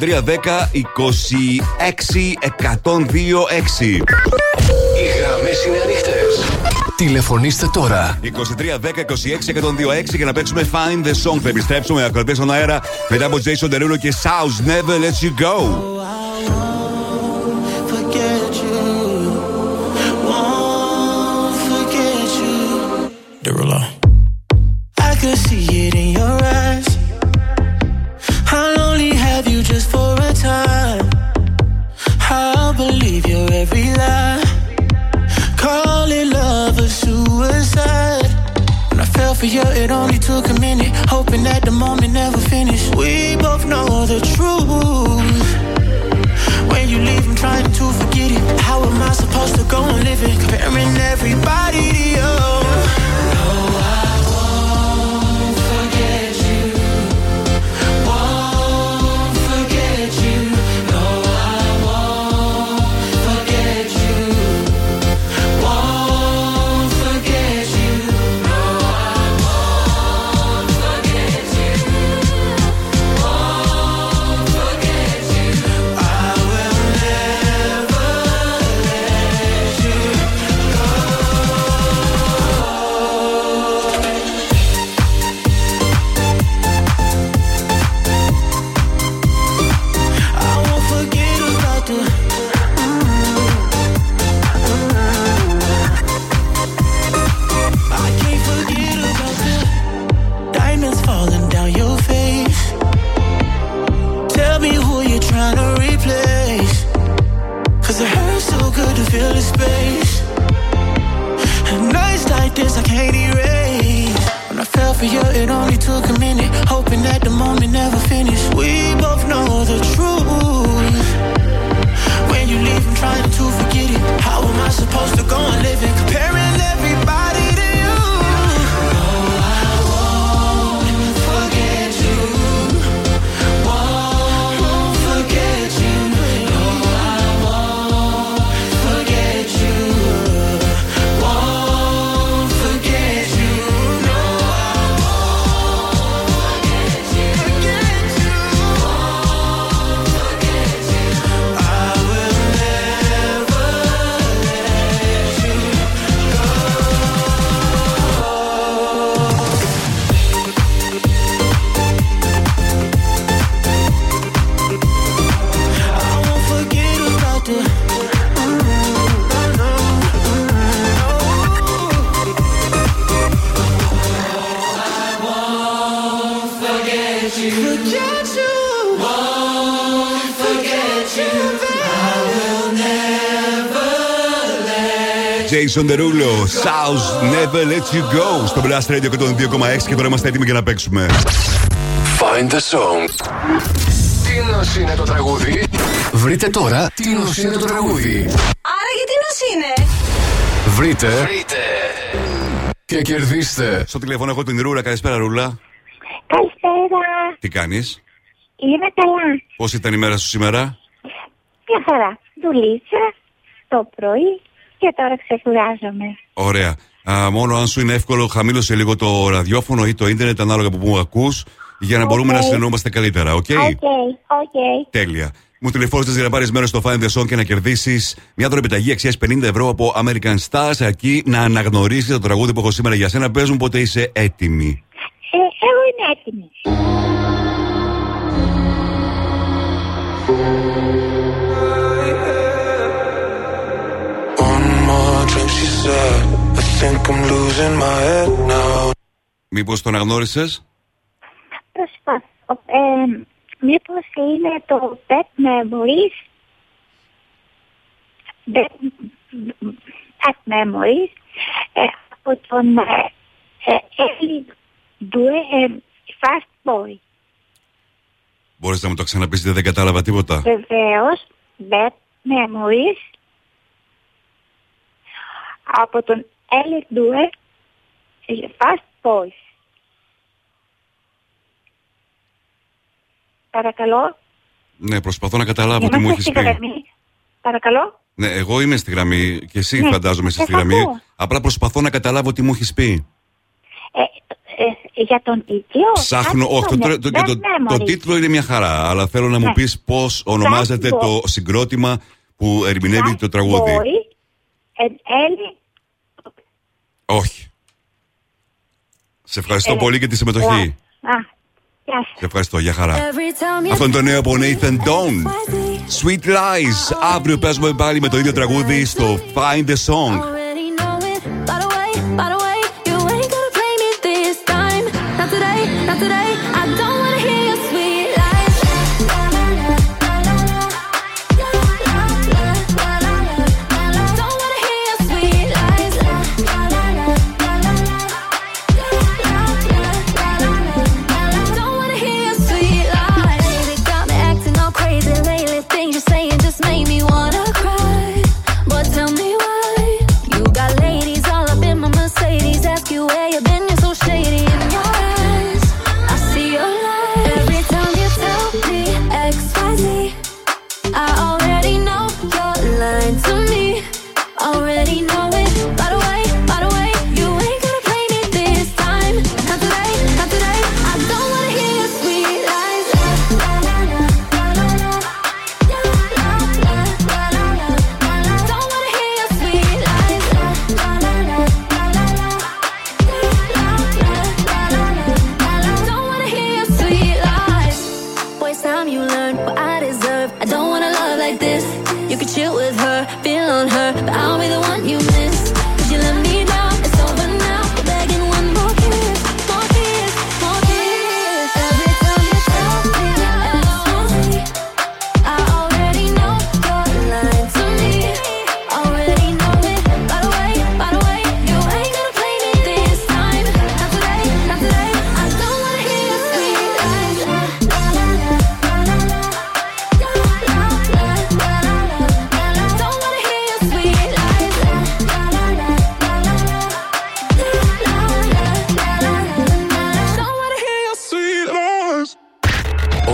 [SPEAKER 5] 126.
[SPEAKER 1] Οι γραμμές είναι ανοιχτές. Τηλεφωνήστε τώρα.
[SPEAKER 5] 2310 26 126 για να παίξουμε Find the Song. Θα επιστρέψουμε ακροτέ στον αέρα μετά από Jason Derulo και South Never Let You Go.
[SPEAKER 21] Derulo. I could see it in your eyes. I'll only have you just for a time. I'll believe your every lie. Call it love or suicide. When I fell for you, it only took a minute. Hoping that the moment never finished. We both know the truth. When you leave, I'm trying to forget it. How am I supposed to go on living? Comparing everybody to you. Space. And nights like this I can't erase. When I fell for you, it only took a minute. Hoping that the moment never finished. We
[SPEAKER 2] Jason Derulo, South Never Let You Go στο Blast Radio 102,6 και τώρα είμαστε έτοιμοι για να παίξουμε.
[SPEAKER 1] Find the song. Τι νοσ είναι το τραγούδι. Βρείτε τώρα τι νοσ είναι το τραγούδι.
[SPEAKER 6] Άρα γιατί νος είναι;
[SPEAKER 1] Βρείτε. Βρείτε. Και κερδίστε.
[SPEAKER 2] Στο τηλέφωνο έχω την Ρούλα. Καλησπέρα, Ρούλα.
[SPEAKER 22] Καλησπέρα.
[SPEAKER 2] Τι κάνεις,
[SPEAKER 22] Είμαι καλά.
[SPEAKER 2] Πώς ήταν η μέρα σου σήμερα,
[SPEAKER 22] Μια χαρά. Δουλίτσα το πρωί; Και τώρα ξεκουράζομαι.
[SPEAKER 2] Ωραία. Α, μόνο αν σου είναι εύκολο, χαμήλωσε λίγο το ραδιόφωνο ή το ίντερνετ ανάλογα από πού ακούς για να μπορούμε
[SPEAKER 22] Οκ.
[SPEAKER 2] να συνεννοούμαστε καλύτερα, OK;
[SPEAKER 22] OK, OK.
[SPEAKER 2] Τέλεια. Μου τηλεφώνησες για να πάρεις μέρος στο Find the Song και να κερδίσεις μια δωρεπιταγή αξίας 50 ευρώ από American Stars. Αρκεί να αναγνωρίσεις το τραγούδι που έχω σήμερα για σένα. Παίζουμε όποτε είσαι έτοιμη.
[SPEAKER 22] Ε, εγώ είμαι έτοιμη.
[SPEAKER 2] Μήπως το αναγνώρισε.
[SPEAKER 22] Προσπαθώ. Ε, μήπως είναι το Bad Memories. Bad, bad Memories. Ε, από τον ε, ε, Ellie Due, ε, Fast Boy.
[SPEAKER 2] Μπορείς να μου το ξαναπείς, δεν κατάλαβα τίποτα.
[SPEAKER 22] Βεβαίως, Bad Memories. Από τον Ellie Due, ε, Fast Boys. Παρακαλώ.
[SPEAKER 2] Ναι, προσπαθώ να καταλάβω τι μου
[SPEAKER 22] Είμαστε
[SPEAKER 2] έχεις
[SPEAKER 22] στη
[SPEAKER 2] πει.
[SPEAKER 22] γραμμή. Παρακαλώ.
[SPEAKER 2] Ναι, εγώ είμαι στη γραμμή και εσύ
[SPEAKER 22] Ναι,
[SPEAKER 2] φαντάζομαι είσαι
[SPEAKER 22] σε
[SPEAKER 2] στη γραμμή.
[SPEAKER 22] ακούω.
[SPEAKER 2] Απλά προσπαθώ να καταλάβω τι μου έχεις πει.
[SPEAKER 22] Ε, για τον τίτλο.
[SPEAKER 2] Ψάχνω,
[SPEAKER 22] κάτι
[SPEAKER 2] όχι, το,
[SPEAKER 22] το
[SPEAKER 2] το,
[SPEAKER 22] Bad
[SPEAKER 2] το, το,
[SPEAKER 22] Memories.
[SPEAKER 2] τίτλο είναι μια χαρά, αλλά θέλω να μου
[SPEAKER 22] Ναι.
[SPEAKER 2] πεις πώς ονομάζεται
[SPEAKER 22] Fast
[SPEAKER 2] το συγκρότημα που ερμηνεύει το τραγούδι.
[SPEAKER 22] Boy and Ellie
[SPEAKER 2] Όχι. Σε ευχαριστώ
[SPEAKER 22] Ε,
[SPEAKER 2] πολύ για τη συμμετοχή.
[SPEAKER 22] Α, γεια σας.
[SPEAKER 2] Σε ευχαριστώ, για χαρά.
[SPEAKER 22] Every time you
[SPEAKER 2] Αυτό είναι το νέο από Nathan Dawn. Sweet Lies. Αύριο παίζουμε πάλι με το ίδιο τραγούδι στο Find the Song.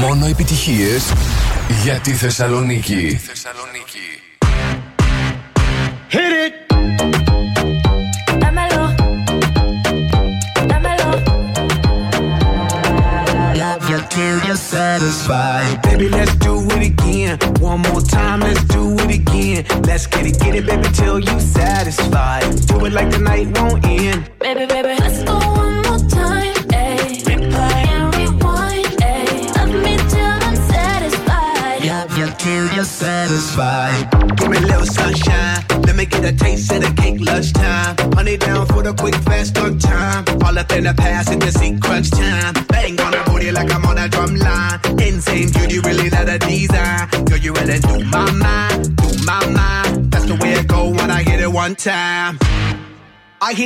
[SPEAKER 1] Μόνο επιτυχίες για τη Θεσσαλονίκη.
[SPEAKER 23] Hit it.
[SPEAKER 24] Dámelo. Dámelo.
[SPEAKER 25] Love you till you're satisfied.
[SPEAKER 9] Baby, let's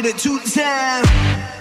[SPEAKER 9] Hit it two times,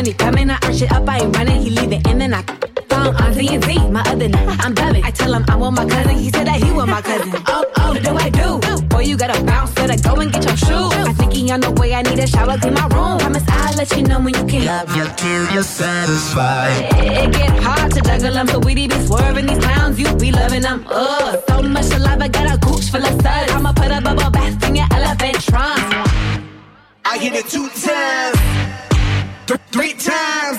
[SPEAKER 26] my pennies off when he coming. I arch it up, I ain't running, he leave it and I phone on Z and Z. My other night, I'm dubbing. I tell him I want my cousin, he said that he want my cousin. Oh, oh, what do I do? Boy, you gotta bounce, better go and get your shoes. I think he on the way, I need a shower, clean my room. Promise I'll let you know when you can.
[SPEAKER 25] Love you till you're satisfied.
[SPEAKER 26] It get hard to juggle them, so we be swerving these clowns, you be loving them. Ugh, so much i got a gooch full of suds. I'ma put a bubble bath in your elephant trunk.
[SPEAKER 9] I hit it two times, th- three times,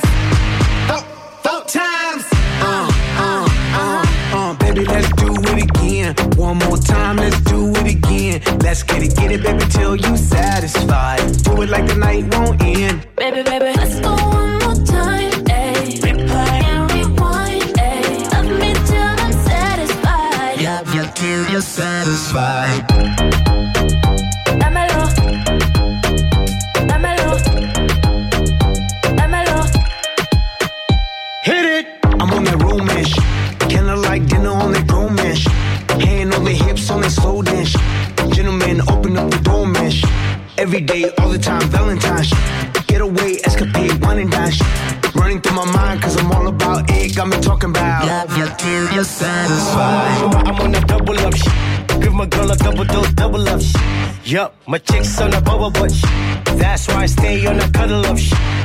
[SPEAKER 9] four, four times. Uh, uh, uh, uh, baby, let's do it again. One more time, let's do it again. Let's get it, get it, baby, till you satisfied. Do it like the night won't end.
[SPEAKER 24] Baby, baby, let's go one more time. Ayy. Replay and rewind. Ayy. Love me till I'm satisfied.
[SPEAKER 25] Love you till you're satisfied.
[SPEAKER 9] Hips on that slow dance. Gentlemen, open up the door mesh. Every day, all the time, Valentine's. Get away, escapade, one and dine. Running through my mind, cause I'm all about it. Got me talking about
[SPEAKER 25] Love you till you're satisfied.
[SPEAKER 9] I'm on that double up shit.
[SPEAKER 27] Give my girl a double dose, double up. Shh. Yup, my chick's on a bubble butt. Shh. That's why I stay on a cuddle up. Shh.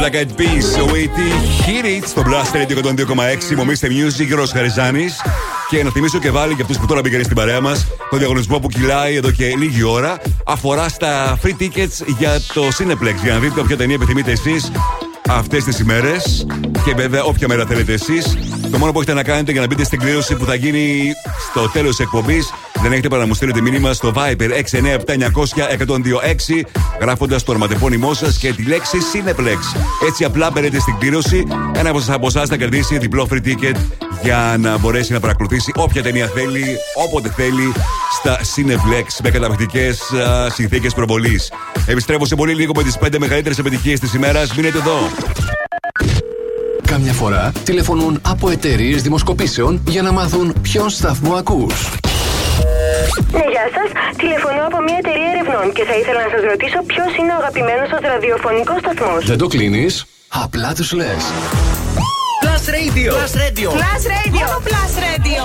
[SPEAKER 5] Black Eyed Peas, ο Waity Hit It στο Blast Radio 102,6. Μομίστε Music, Γιώργος Χαριζάνης. Και να θυμίσω και βάλει για αυτούς που τώρα μπήκαν στην παρέα μας το διαγωνισμό που κυλάει εδώ και λίγη ώρα. Αφορά στα free tickets για το Cineplex. Για να δείτε όποια ταινία επιθυμείτε εσείς αυτές τις ημέρες. Και βέβαια, όποια μέρα θέλετε εσείς. Το μόνο που έχετε να κάνετε για να μπείτε στην κλήρωση που θα γίνει στο τέλος της εκπομπής δεν έχετε παρά να μου στείλετε μήνυμα στο Viper 697-900-1026 γράφοντας το ονοματεπώνυμό σας και τη λέξη Cineplex. Έτσι απλά μπαίνετε στην κλήρωση. Ένα από εσάς θα κερδίσει διπλό free ticket για να μπορέσει να παρακολουθήσει όποια ταινία θέλει, όποτε θέλει στα Cineplex με καταπληκτικές συνθήκες προβολής. Επιστρέφω σε πολύ λίγο με τις 5 μεγαλύτερες επιτυχίες της ημέρας. Μείνετε εδώ.
[SPEAKER 1] Κάμια φορά τηλεφωνούν από εταιρείες δημοσκοπήσεων για να μάθουν ποιον σταθμό ακούς.
[SPEAKER 28] Ναι, γεια σας. Τηλεφωνώ από μια εταιρεία ερευνών και θα ήθελα να σας ρωτήσω ποιος είναι ο αγαπημένος σα ραδιοφωνικός σταθμός.
[SPEAKER 1] Δεν το κλείνεις, απλά τους λες.
[SPEAKER 18] Plus Radio. Plus Radio.
[SPEAKER 6] Plus Radio. Μόνο Plus Radio.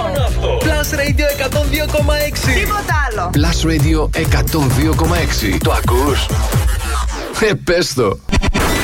[SPEAKER 18] Plus Radio 102,6.
[SPEAKER 6] Τίποτα άλλο.
[SPEAKER 1] Plus Radio 102,6. Το ακούς; Ε, πες το.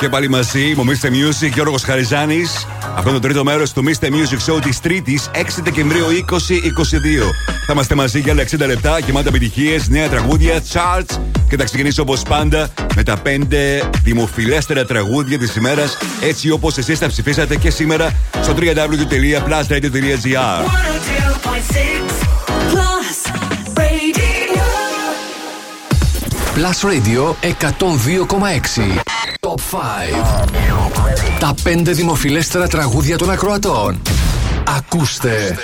[SPEAKER 5] Και πάλι μαζί, μου Mr. Music, Γιώργος Χαριζάνης. Αυτό είναι το τρίτο μέρος του Mr. Music Show της Τρίτης, 6 Δεκεμβρίου 2022. Θα είμαστε μαζί για άλλα 60 λεπτά, γεμάτα επιτυχίες, νέα τραγούδια, charts και θα ξεκινήσω όπως πάντα με τα 5 δημοφιλέστερα τραγούδια της ημέρας, έτσι όπως εσείς τα ψηφίσατε και σήμερα στο www.plusradio.gr.
[SPEAKER 15] 102.6 Plus Radio.
[SPEAKER 1] Plus Radio 102,6. Top 5. Τα 5 δημοφιλέστερα τραγούδια των ακροατών. Ακούστε.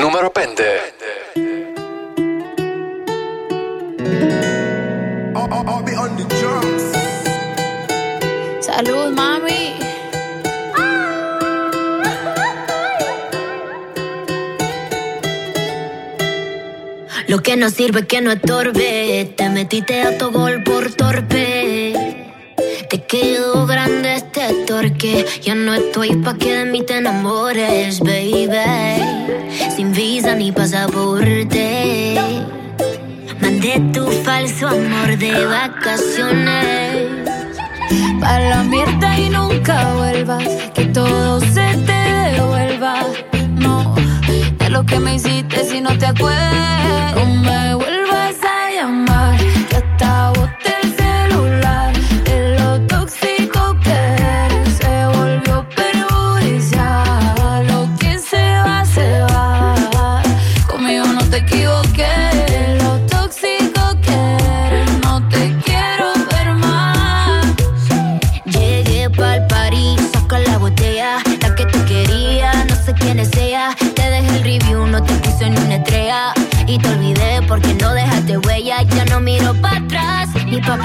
[SPEAKER 1] Νούμερο 5.
[SPEAKER 4] Salud, mami.
[SPEAKER 2] Lo que no sirve que no estorbe. Te metiste a tu gol por torpe. Te quedó grande este torque. Ya no estoy pa' que de mí te enamores, baby. Sin visa ni pasaporte. Mandé tu falso amor de vacaciones.
[SPEAKER 4] Para la mierda y nunca vuelvas. Que todo se te devuelva. No, de lo que me hiciste si no te acuerdas. No me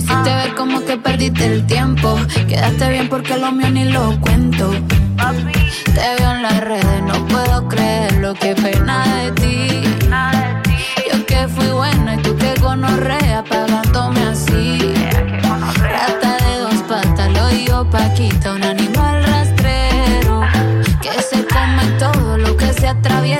[SPEAKER 2] Lo
[SPEAKER 4] hiciste ver como que perdiste el tiempo. Quedaste bien porque lo mío ni lo cuento. Te veo en las redes, no puedo creerlo, qué pena de ti. Yo que fui buena y tú que gonorrea pagándome así. Rata de dos patas, lo digo Paquita, un animal rastrero. Que se come todo lo que se atraviesa,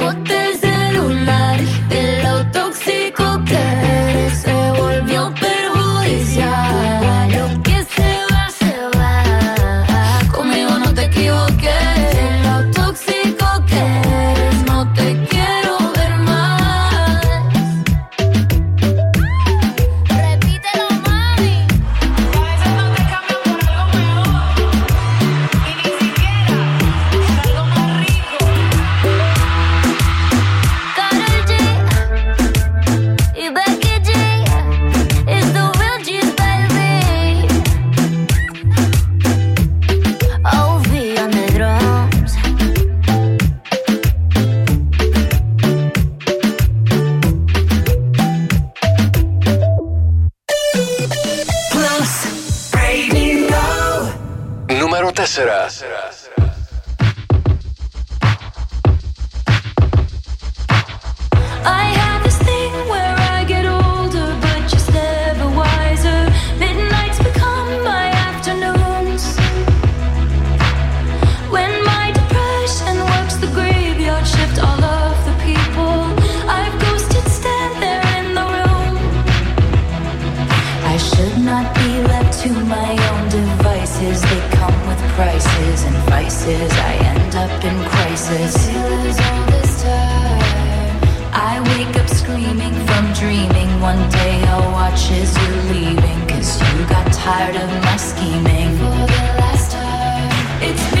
[SPEAKER 4] crisis. I wake up screaming from dreaming. One day I'll watch as you're leaving. Cause you got tired of my scheming. For the last time, it's me.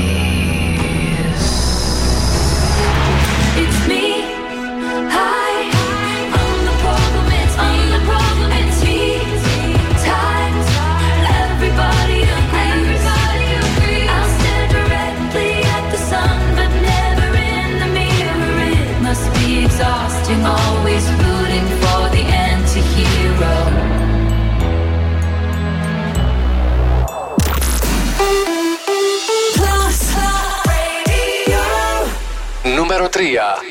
[SPEAKER 17] 3.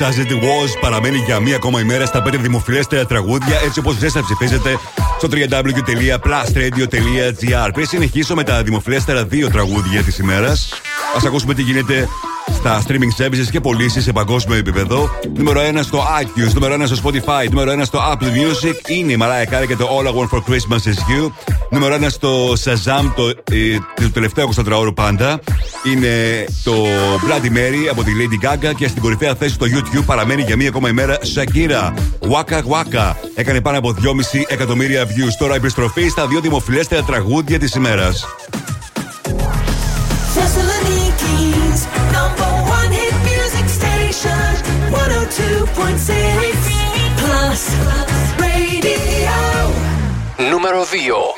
[SPEAKER 29] As It Was,
[SPEAKER 5] παραμένει για μία ακόμα ημέρα στα πέντε δημοφιλέστερα τραγούδια, έτσι όπως δεν θα ψηφίζετε στο www.plustradio.gr. Πριν συνεχίσω με τα δημοφιλέστερα δύο τραγούδια της ημέρας, ας ακούσουμε τι γίνεται στα streaming services και πωλήσεις σε παγκόσμιο επίπεδο. Νούμερο 1 στο iTunes, νούμερο 1 στο Spotify, νούμερο 1 στο Apple Music είναι η Mariah Carey και το All I Want for Christmas is You. Νούμερο 1 στο Shazam, το, ε, το τελευταίο 24 ώρο πάντα είναι το Bloody Mary από τη Lady Gaga και στην κορυφαία θέση στο YouTube παραμένει για μία ακόμα ημέρα Shakira. Waka Waka. Έκανε πάνω από 2,5 εκατομμύρια views. Τώρα επιστροφή στα δύο δημοφιλέστερα τραγούδια
[SPEAKER 12] της ημέρας.
[SPEAKER 17] Νούμερο 2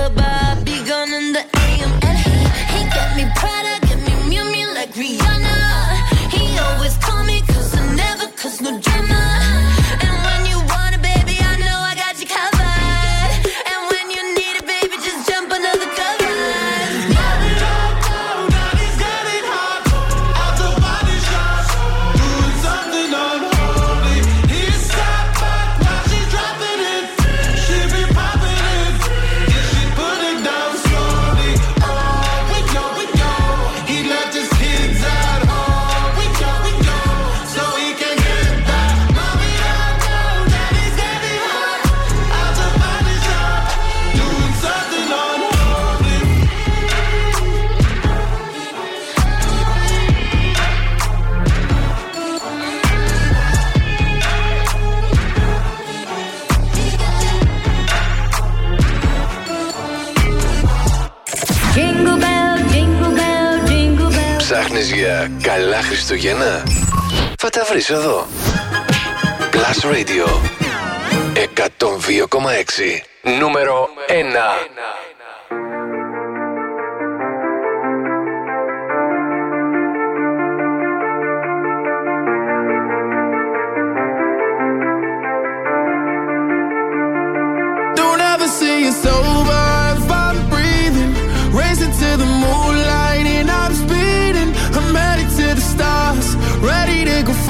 [SPEAKER 1] Για καλά Χριστούγεννα; Θα τα βρεις εδώ. Plus Radio. 102,6 Νούμερο 1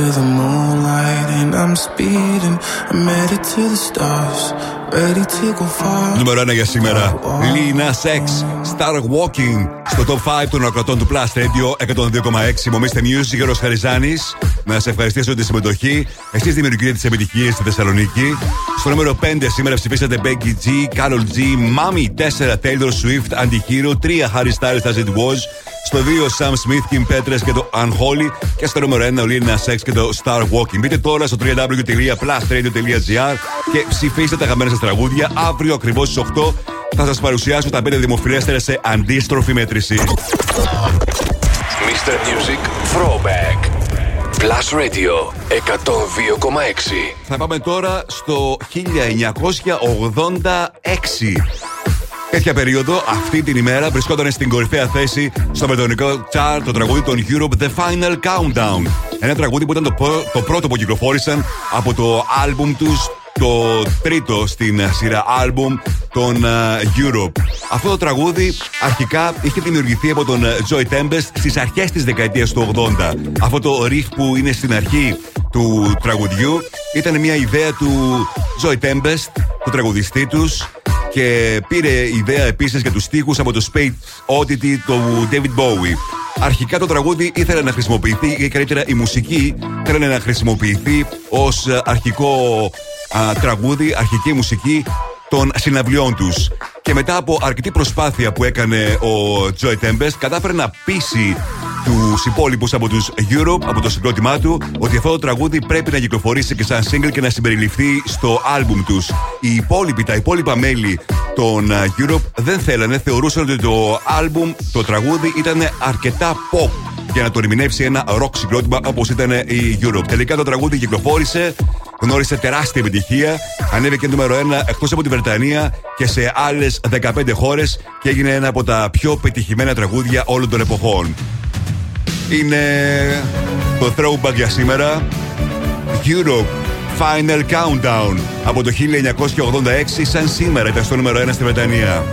[SPEAKER 30] to the moonlight and I'm speeding. I'm headed to the stars, ready to go far.
[SPEAKER 5] Νούμερο 1 για σήμερα. Lina Sex, Star Walking. Στο top 5 των ακροτών του Plus Radio 102,6. Μομίστε Music, Γιώργο Χαριζάνης. Να σε ευχαριστήσω για τη συμμετοχή. Εσείς δημιουργείτε τις επιτυχίες στη Θεσσαλονίκη. Στο νούμερο 5 σήμερα ψηφίσατε Becky G, Carol G, Mami 4, Taylor Swift, Antihero 3, Harry Styles as it was. Στο 2 Sam Smith, Kim Petras και το Unholy. Και στο νούμερο 1 ο Lina Sex και το Star Walking. Μπείτε τώρα στο www.plusradio.gr και ψηφίστε τα αγαπημένα σας τραγούδια. Αύριο ακριβώς στις 8 θα σας παρουσιάσω τα 5 δημοφιλέστερα σε αντίστροφη μέτρηση.
[SPEAKER 1] Mr. Music Throwback. Plus Radio 102,6.
[SPEAKER 5] Θα πάμε τώρα στο 1986. Τέτοια περίοδο, αυτή την ημέρα, βρισκόταν στην κορυφαία θέση στο βρετανικό chart το τραγούδι των Europe The Final Countdown. Ένα τραγούδι που ήταν το, πρω- το πρώτο που κυκλοφόρησαν από το άλμπουμ τους το τρίτο στην σειρά άλμπουμ των ε, Europe. Αυτό το τραγούδι αρχικά είχε δημιουργηθεί από τον ε, Joy Tempest στις αρχές της δεκαετίας του 80. Αυτό το riff που είναι στην αρχή του τραγουδιού ήταν μια ιδέα του Joy Tempest, του τραγουδιστή τους και πήρε ιδέα επίσης για τους στίχους από το Space Oddity του David Bowie. Αρχικά το τραγούδι ήθελε να χρησιμοποιηθεί, ή καλύτερα η μουσική ήθελε να χρησιμοποιηθεί ως ε, αρχικό α, τραγούδι, αρχική μουσική των συναυλιών τους. Και μετά από αρκετή προσπάθεια που έκανε ο Joy Tempest, κατάφερε να πείσει τους υπόλοιπους από τους Europe, από το συγκρότημά του, ότι αυτό το τραγούδι πρέπει να κυκλοφορήσει και σαν single και να συμπεριληφθεί στο album τους. Οι υπόλοιποι, τα υπόλοιπα μέλη των ε, Europe δεν θέλανε, θεωρούσαν ότι το album, το τραγούδι ήταν αρκετά pop για να το ερμηνεύσει ένα rock συγκρότημα όπως ήταν η Europe. Τελικά το τραγούδι κυκλοφόρησε, γνώρισε τεράστια επιτυχία, ανέβηκε νούμερο 1 εκτός από τη Βρετανία και σε άλλες 15 χώρες και έγινε ένα από τα πιο πετυχημένα τραγούδια όλων των εποχών. Είναι το throwback για σήμερα. Europe Final Countdown από το 1986 σαν σήμερα ήταν στο νούμερο 1 στη Βρετανία.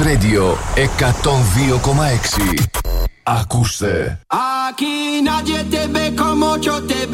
[SPEAKER 1] Plus Radio 102,6 Ακούστε.
[SPEAKER 31] Aquí nadie te ve como yo te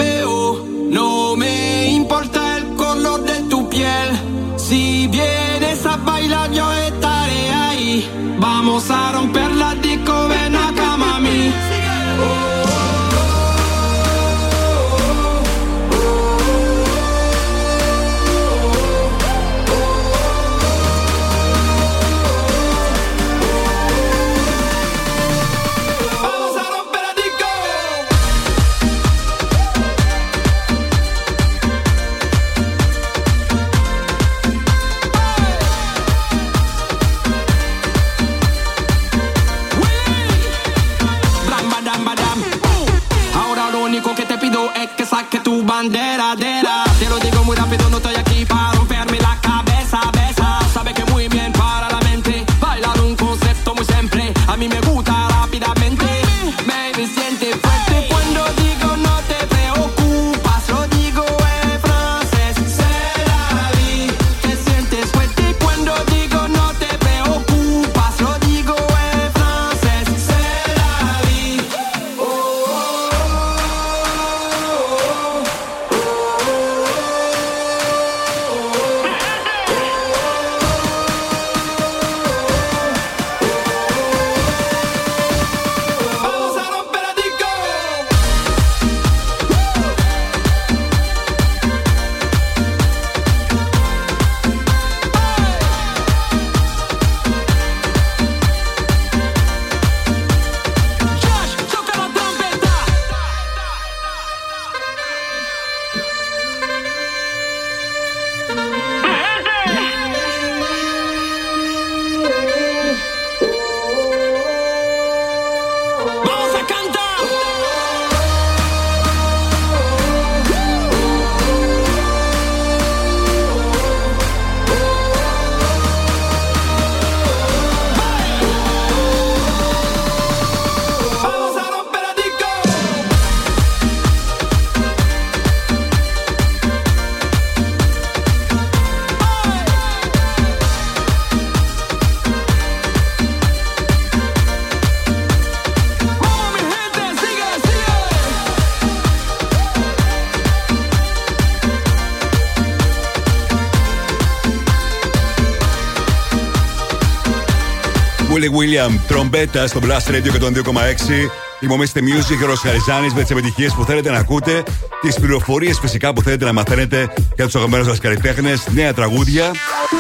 [SPEAKER 5] William, τρομπέτα στο Blast Radio 102,6. Είμαι ο Mr. Music, ο Χαριζάνη με τις επιτυχίες που θέλετε να ακούτε, τις πληροφορίες φυσικά που θέλετε να μαθαίνετε για τους αγαπημένους μας καλλιτέχνες, νέα τραγούδια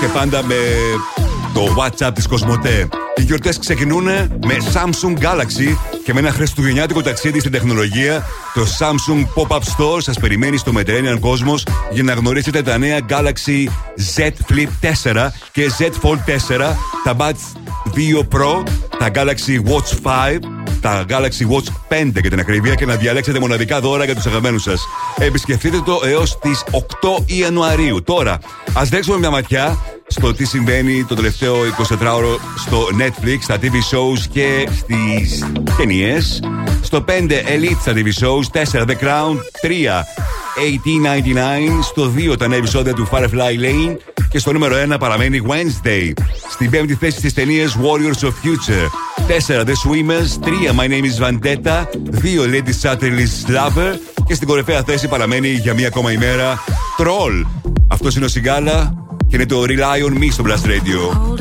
[SPEAKER 5] και πάντα με το WhatsApp της Κοσμοτέ. Οι γιορτές ξεκινούν με Samsung Galaxy και με ένα χριστουγεννιάτικο ταξίδι στην τεχνολογία. Το Samsung Pop-Up Store σας περιμένει στο Mediterranean Cosmos για να γνωρίσετε τα νέα Galaxy Z Flip 4 και Z Fold 4, τα Buds 2 Pro, τα Galaxy Watch 5, τα Galaxy Watch 5 για την ακρίβεια και να διαλέξετε μοναδικά δώρα για τους αγαπημένους σας. Επισκεφτείτε το έως τις 8 Ιανουαρίου. Τώρα, ας δέξουμε μια ματιά στο τι συμβαίνει το τελευταίο 24ωρο στο Netflix, στα TV shows και στις ταινίες. Στο 5 Elite στα TV shows, 4 The Crown, 3 1899, στο 2 τα νέα επεισόδια του Firefly Lane και στο νούμερο 1 παραμένει Wednesday. Στην πέμπτη θέση τη ταινίες Warriors of Future 4 The Swimmers, 3 My Name is Vandetta, 2 Lady Satellite Lover και στην κορυφαία θέση παραμένει για μία ακόμα ημέρα Troll. Αυτός είναι ο Σιγκάλα και είναι το ReLion Me στο Blast
[SPEAKER 15] Radio.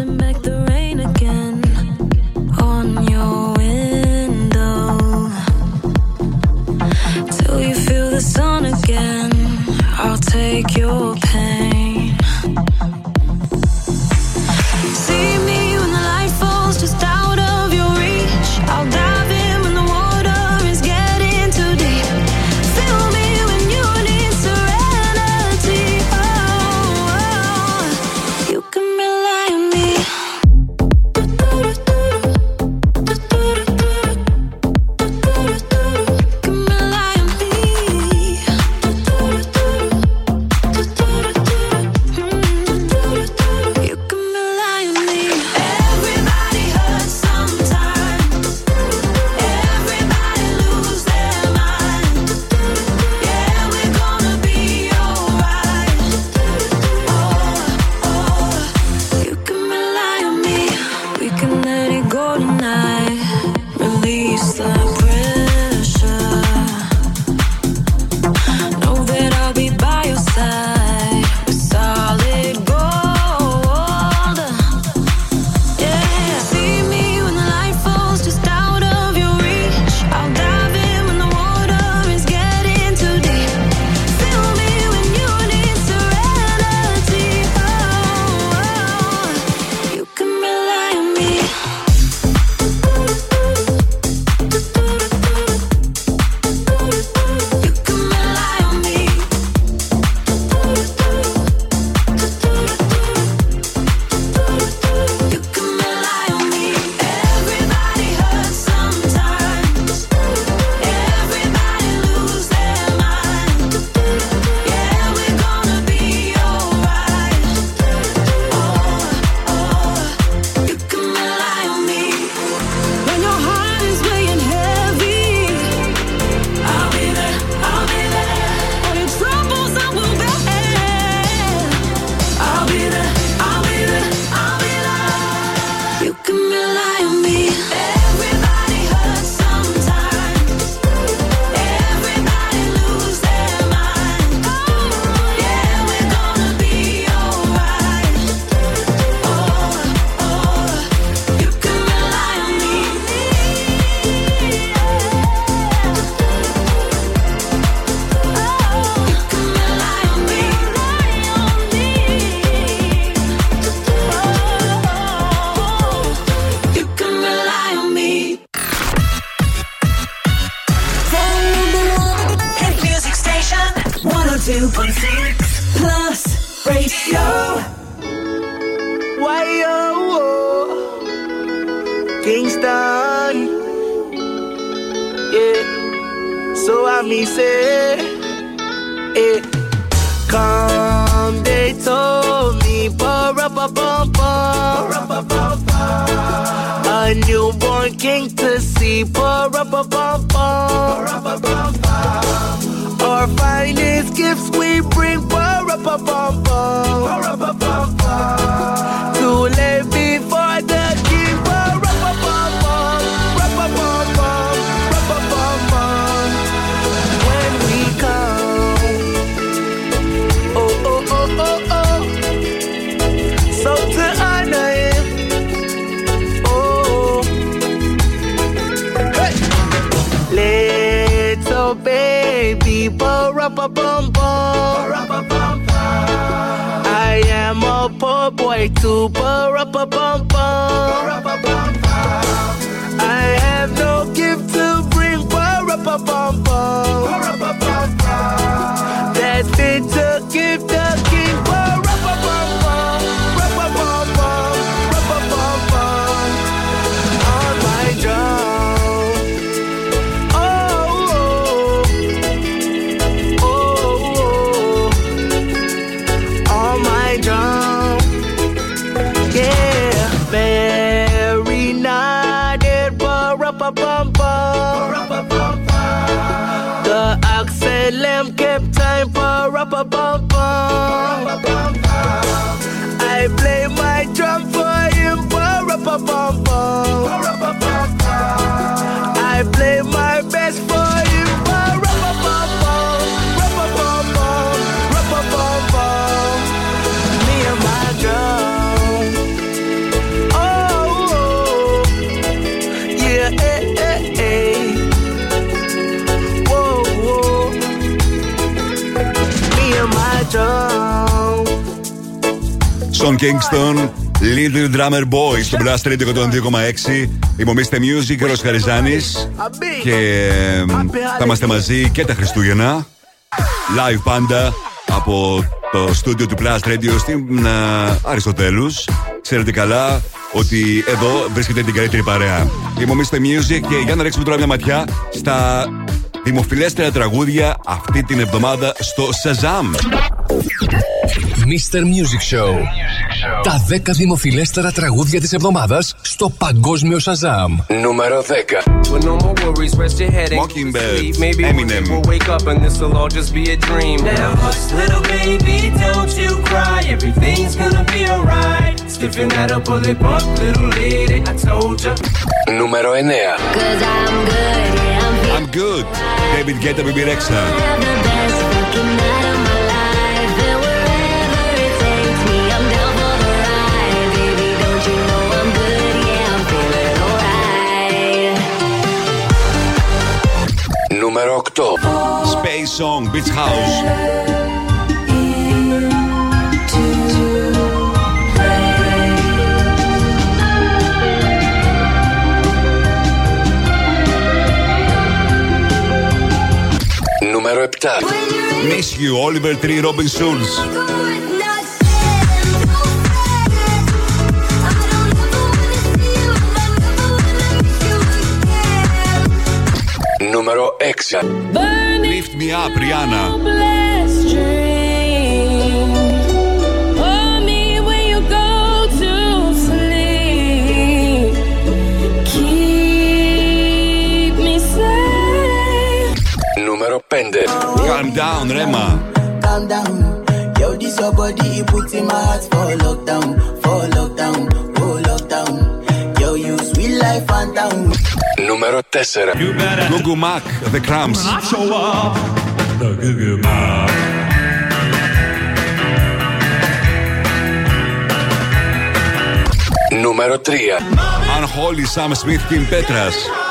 [SPEAKER 9] Ba-ra-ba-bum-bum. I am a poor boy too. Ba-ra-ba-bum-bum. I have no gift to bring. Ba-ra-ba-bum-bum. That
[SPEAKER 5] Kingston, Little Drummer Boy στο Blast Radio 102,6. Είμαι ο Mr. Music, Ρος Χαριζάνης και ε, θα είμαστε μαζί και τα Χριστούγεννα. Live πάντα από το στούντιο του Blast Radio στην ε, Αριστοτέλους. Ξέρετε καλά ότι εδώ βρίσκεται την καλύτερη παρέα. Είμαι ο Mr. Music και για να ρίξουμε τώρα μια ματιά στα δημοφιλέστερα τραγούδια αυτή την εβδομάδα στο Shazam.
[SPEAKER 12] Mr. Music Show. Τα 10 δημοφιλέστερα τραγούδια της εβδομάδας στο Παγκόσμιο Σαζάμ. Νούμερο 10.
[SPEAKER 2] With no more worries, rest your head and
[SPEAKER 5] Mockingbird,
[SPEAKER 2] sleep.
[SPEAKER 12] 8.
[SPEAKER 5] Space Song, Beach House.
[SPEAKER 12] Νούμερο 7.
[SPEAKER 5] Miss You, Oliver Tree, Robin Schulz.
[SPEAKER 12] Νούμερο 6.
[SPEAKER 5] Lift Me Up, Rihanna.
[SPEAKER 12] Νούμερο 5.
[SPEAKER 5] Calm down, Rema.
[SPEAKER 19] calm down. Yo, this your body, it puts in my heart for lockdown, for lockdown, oh lockdown. Yo, you sweet life, phantom.
[SPEAKER 12] Νούμερο 4.
[SPEAKER 5] Gugu Mac, The Cramps.
[SPEAKER 12] Νούμερο 3.
[SPEAKER 5] Unholy, Sam Smith, Kim Petras.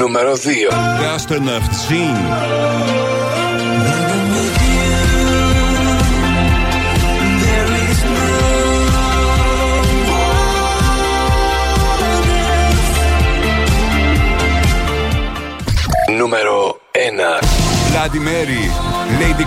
[SPEAKER 12] Νούμερο 2.
[SPEAKER 5] Κάστε να.
[SPEAKER 12] Νούμερο 1.
[SPEAKER 5] Βλάντι Μέρι,
[SPEAKER 32] Λίτι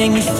[SPEAKER 32] everything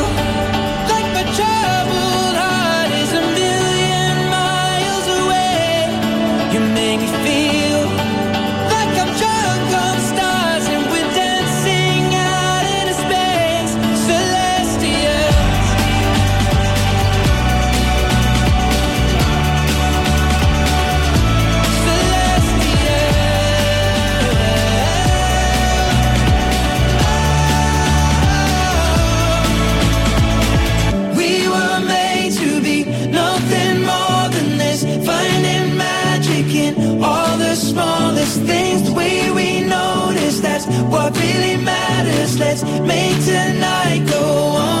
[SPEAKER 32] matters. Let's make tonight go on on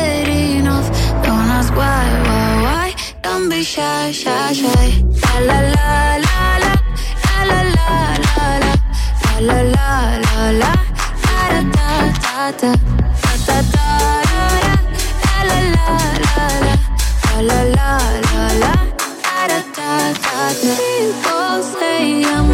[SPEAKER 4] shy, shy, shy, La La la la la, la la la la, la la la la, la la. da da da da, da da da da, la la la la, la la la la, la la. da da da da. People say I'm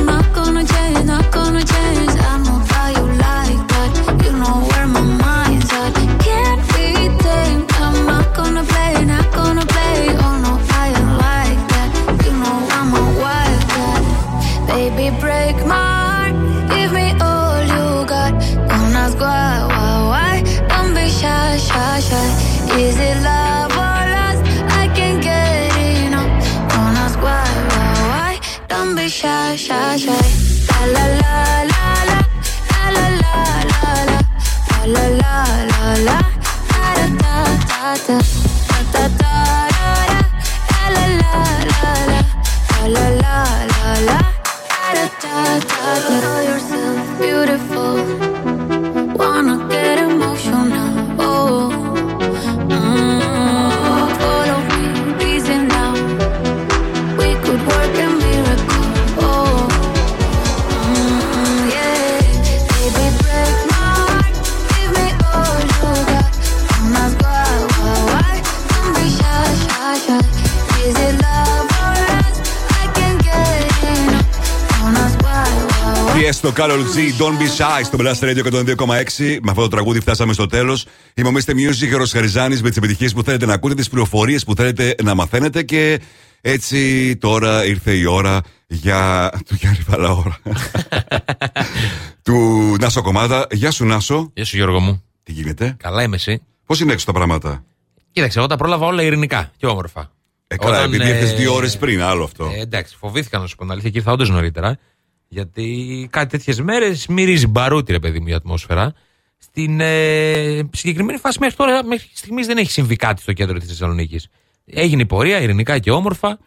[SPEAKER 5] στο Carol G. Don't be shy στο Blast Radio 102,6. Με αυτό το τραγούδι φτάσαμε στο τέλος. Είμαι ο Mr. Music, ο Χαριζάνης, με τις επιτυχίες που θέλετε να ακούτε, τις πληροφορίες που θέλετε να μαθαίνετε και έτσι τώρα ήρθε η ώρα για. του Γιάννη Βαλαώρα. του Νάσο Κομμάδα. Γεια σου, Νάσο.
[SPEAKER 33] Γεια σου, Γιώργο μου.
[SPEAKER 5] Τι γίνεται;
[SPEAKER 33] Καλά είμαι εσύ.
[SPEAKER 5] Πώς είναι έξω τα πράγματα;
[SPEAKER 33] Κοίταξε, εγώ τα πρόλαβα όλα ειρηνικά και όμορφα.
[SPEAKER 5] Ε, καλά,
[SPEAKER 33] Όταν,
[SPEAKER 5] επειδή
[SPEAKER 33] ε,
[SPEAKER 5] ήρθε δύο ώρες πριν, άλλο αυτό.
[SPEAKER 33] Ε, εντάξει, φοβήθηκα να σου πω την αλήθεια και ήρθα όντως νωρίτερα. Γιατί κάτι τέτοιες μέρες μυρίζει μπαρούτι, ρε παιδί μου, η ατμόσφαιρα. Στην ε, συγκεκριμένη φάση μέχρι τώρα, μέχρι στιγμής δεν έχει συμβεί κάτι στο κέντρο της Θεσσαλονίκης. Έγινε η πορεία, ειρηνικά και όμορφα.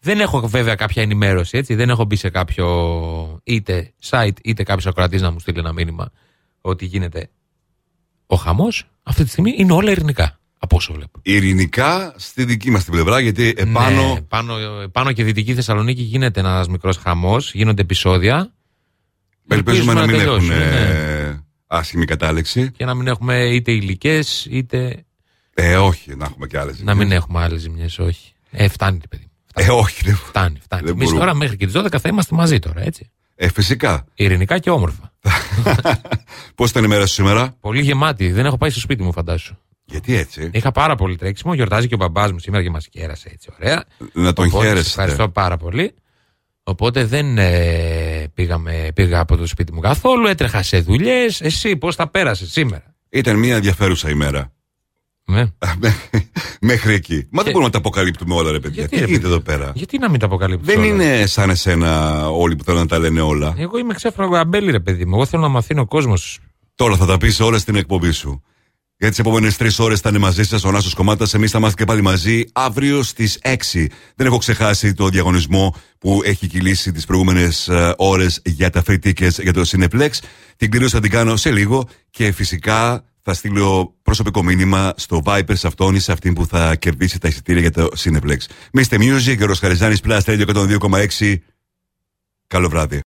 [SPEAKER 33] Δεν έχω βέβαια κάποια ενημέρωση, έτσι. Δεν έχω μπει σε κάποιο είτε site είτε κάποιος ακροατής να μου στείλει ένα μήνυμα ότι γίνεται ο χαμός. Αυτή τη στιγμή είναι όλα ειρηνικά. Από όσο βλέπω.
[SPEAKER 5] Ειρηνικά στη δική μας την πλευρά, γιατί επάνω.
[SPEAKER 33] Ναι, πάνω, πάνω και δυτική Θεσσαλονίκη γίνεται ένας μικρός χαμός, γίνονται επεισόδια.
[SPEAKER 5] Ελπίζουμε να μην
[SPEAKER 33] τελειώσουν,
[SPEAKER 5] έχουν
[SPEAKER 33] ναι.
[SPEAKER 5] ε, άσχημη κατάληξη.
[SPEAKER 33] Και να μην έχουμε είτε υλικές, είτε.
[SPEAKER 5] Ε, όχι, να έχουμε και άλλες.
[SPEAKER 33] Να μην έχουμε άλλες ζημιές, όχι. Ε, φτάνει, παιδί. μου.
[SPEAKER 5] Ε, όχι, δεν
[SPEAKER 33] Φτάνει, φτάνει.
[SPEAKER 5] Δεν
[SPEAKER 33] Εμείς
[SPEAKER 5] μπορούμε.
[SPEAKER 33] τώρα μέχρι και τις 12 θα είμαστε μαζί τώρα, έτσι.
[SPEAKER 5] Ε, φυσικά.
[SPEAKER 33] Ειρηνικά και όμορφα.
[SPEAKER 5] Πώς ήταν η μέρα σου σήμερα,
[SPEAKER 33] Πολύ γεμάτη. Δεν έχω πάει στο σπίτι μου, φαντάσου.
[SPEAKER 5] Γιατί έτσι;
[SPEAKER 33] Είχα πάρα πολύ τρέξιμο. Γιορτάζει και ο μπαμπάς μου σήμερα και μας κέρασε έτσι, ωραία.
[SPEAKER 5] Να τον
[SPEAKER 33] Οπότε,
[SPEAKER 5] χαίρεσαι.
[SPEAKER 33] σε Ευχαριστώ πάρα πολύ. Οπότε δεν ε, πήγαμε, πήγα από το σπίτι μου καθόλου. Έτρεχα σε δουλειές. Εσύ πώς τα πέρασες σήμερα;
[SPEAKER 5] Ήταν μια ενδιαφέρουσα ημέρα.
[SPEAKER 33] Ναι.
[SPEAKER 5] Μέχρι εκεί. Μα δεν μπορούμε να τα αποκαλύπτουμε όλα, ρε παιδιά.
[SPEAKER 33] Γιατί,
[SPEAKER 5] Τι
[SPEAKER 33] ρε,
[SPEAKER 5] γίνεται εδώ πέρα.
[SPEAKER 33] Γιατί να μην τα αποκαλύψω.
[SPEAKER 5] Δεν
[SPEAKER 33] όλα;
[SPEAKER 5] είναι σαν εσένα όλοι που θέλουν να τα λένε όλα.
[SPEAKER 33] Εγώ είμαι ξέφραγο αμπέλι, ρε παιδί μου. Εγώ θέλω να μαθαίνει ο κόσμος.
[SPEAKER 5] Τώρα θα τα πεις όλα στην εκπομπή σου. Για τις επόμενες τρεις ώρες θα είναι μαζί σας ο Νάσος Κομμάτας. Εμείς θα είμαστε και πάλι μαζί αύριο στις 6. Δεν έχω ξεχάσει το διαγωνισμό που έχει κυλήσει τις προηγούμενες ώρες για τα free tickets για το Cineplex. Την κλήρωση θα την κάνω σε λίγο και φυσικά θα στείλω προσωπικό μήνυμα στο Viper σε αυτόν ή σε αυτήν που θα κερδίσει τα εισιτήρια για το Cineplex. Mr. Music, ο Ροσχαριζάνη Plus Radio 102,6. Καλό βράδυ.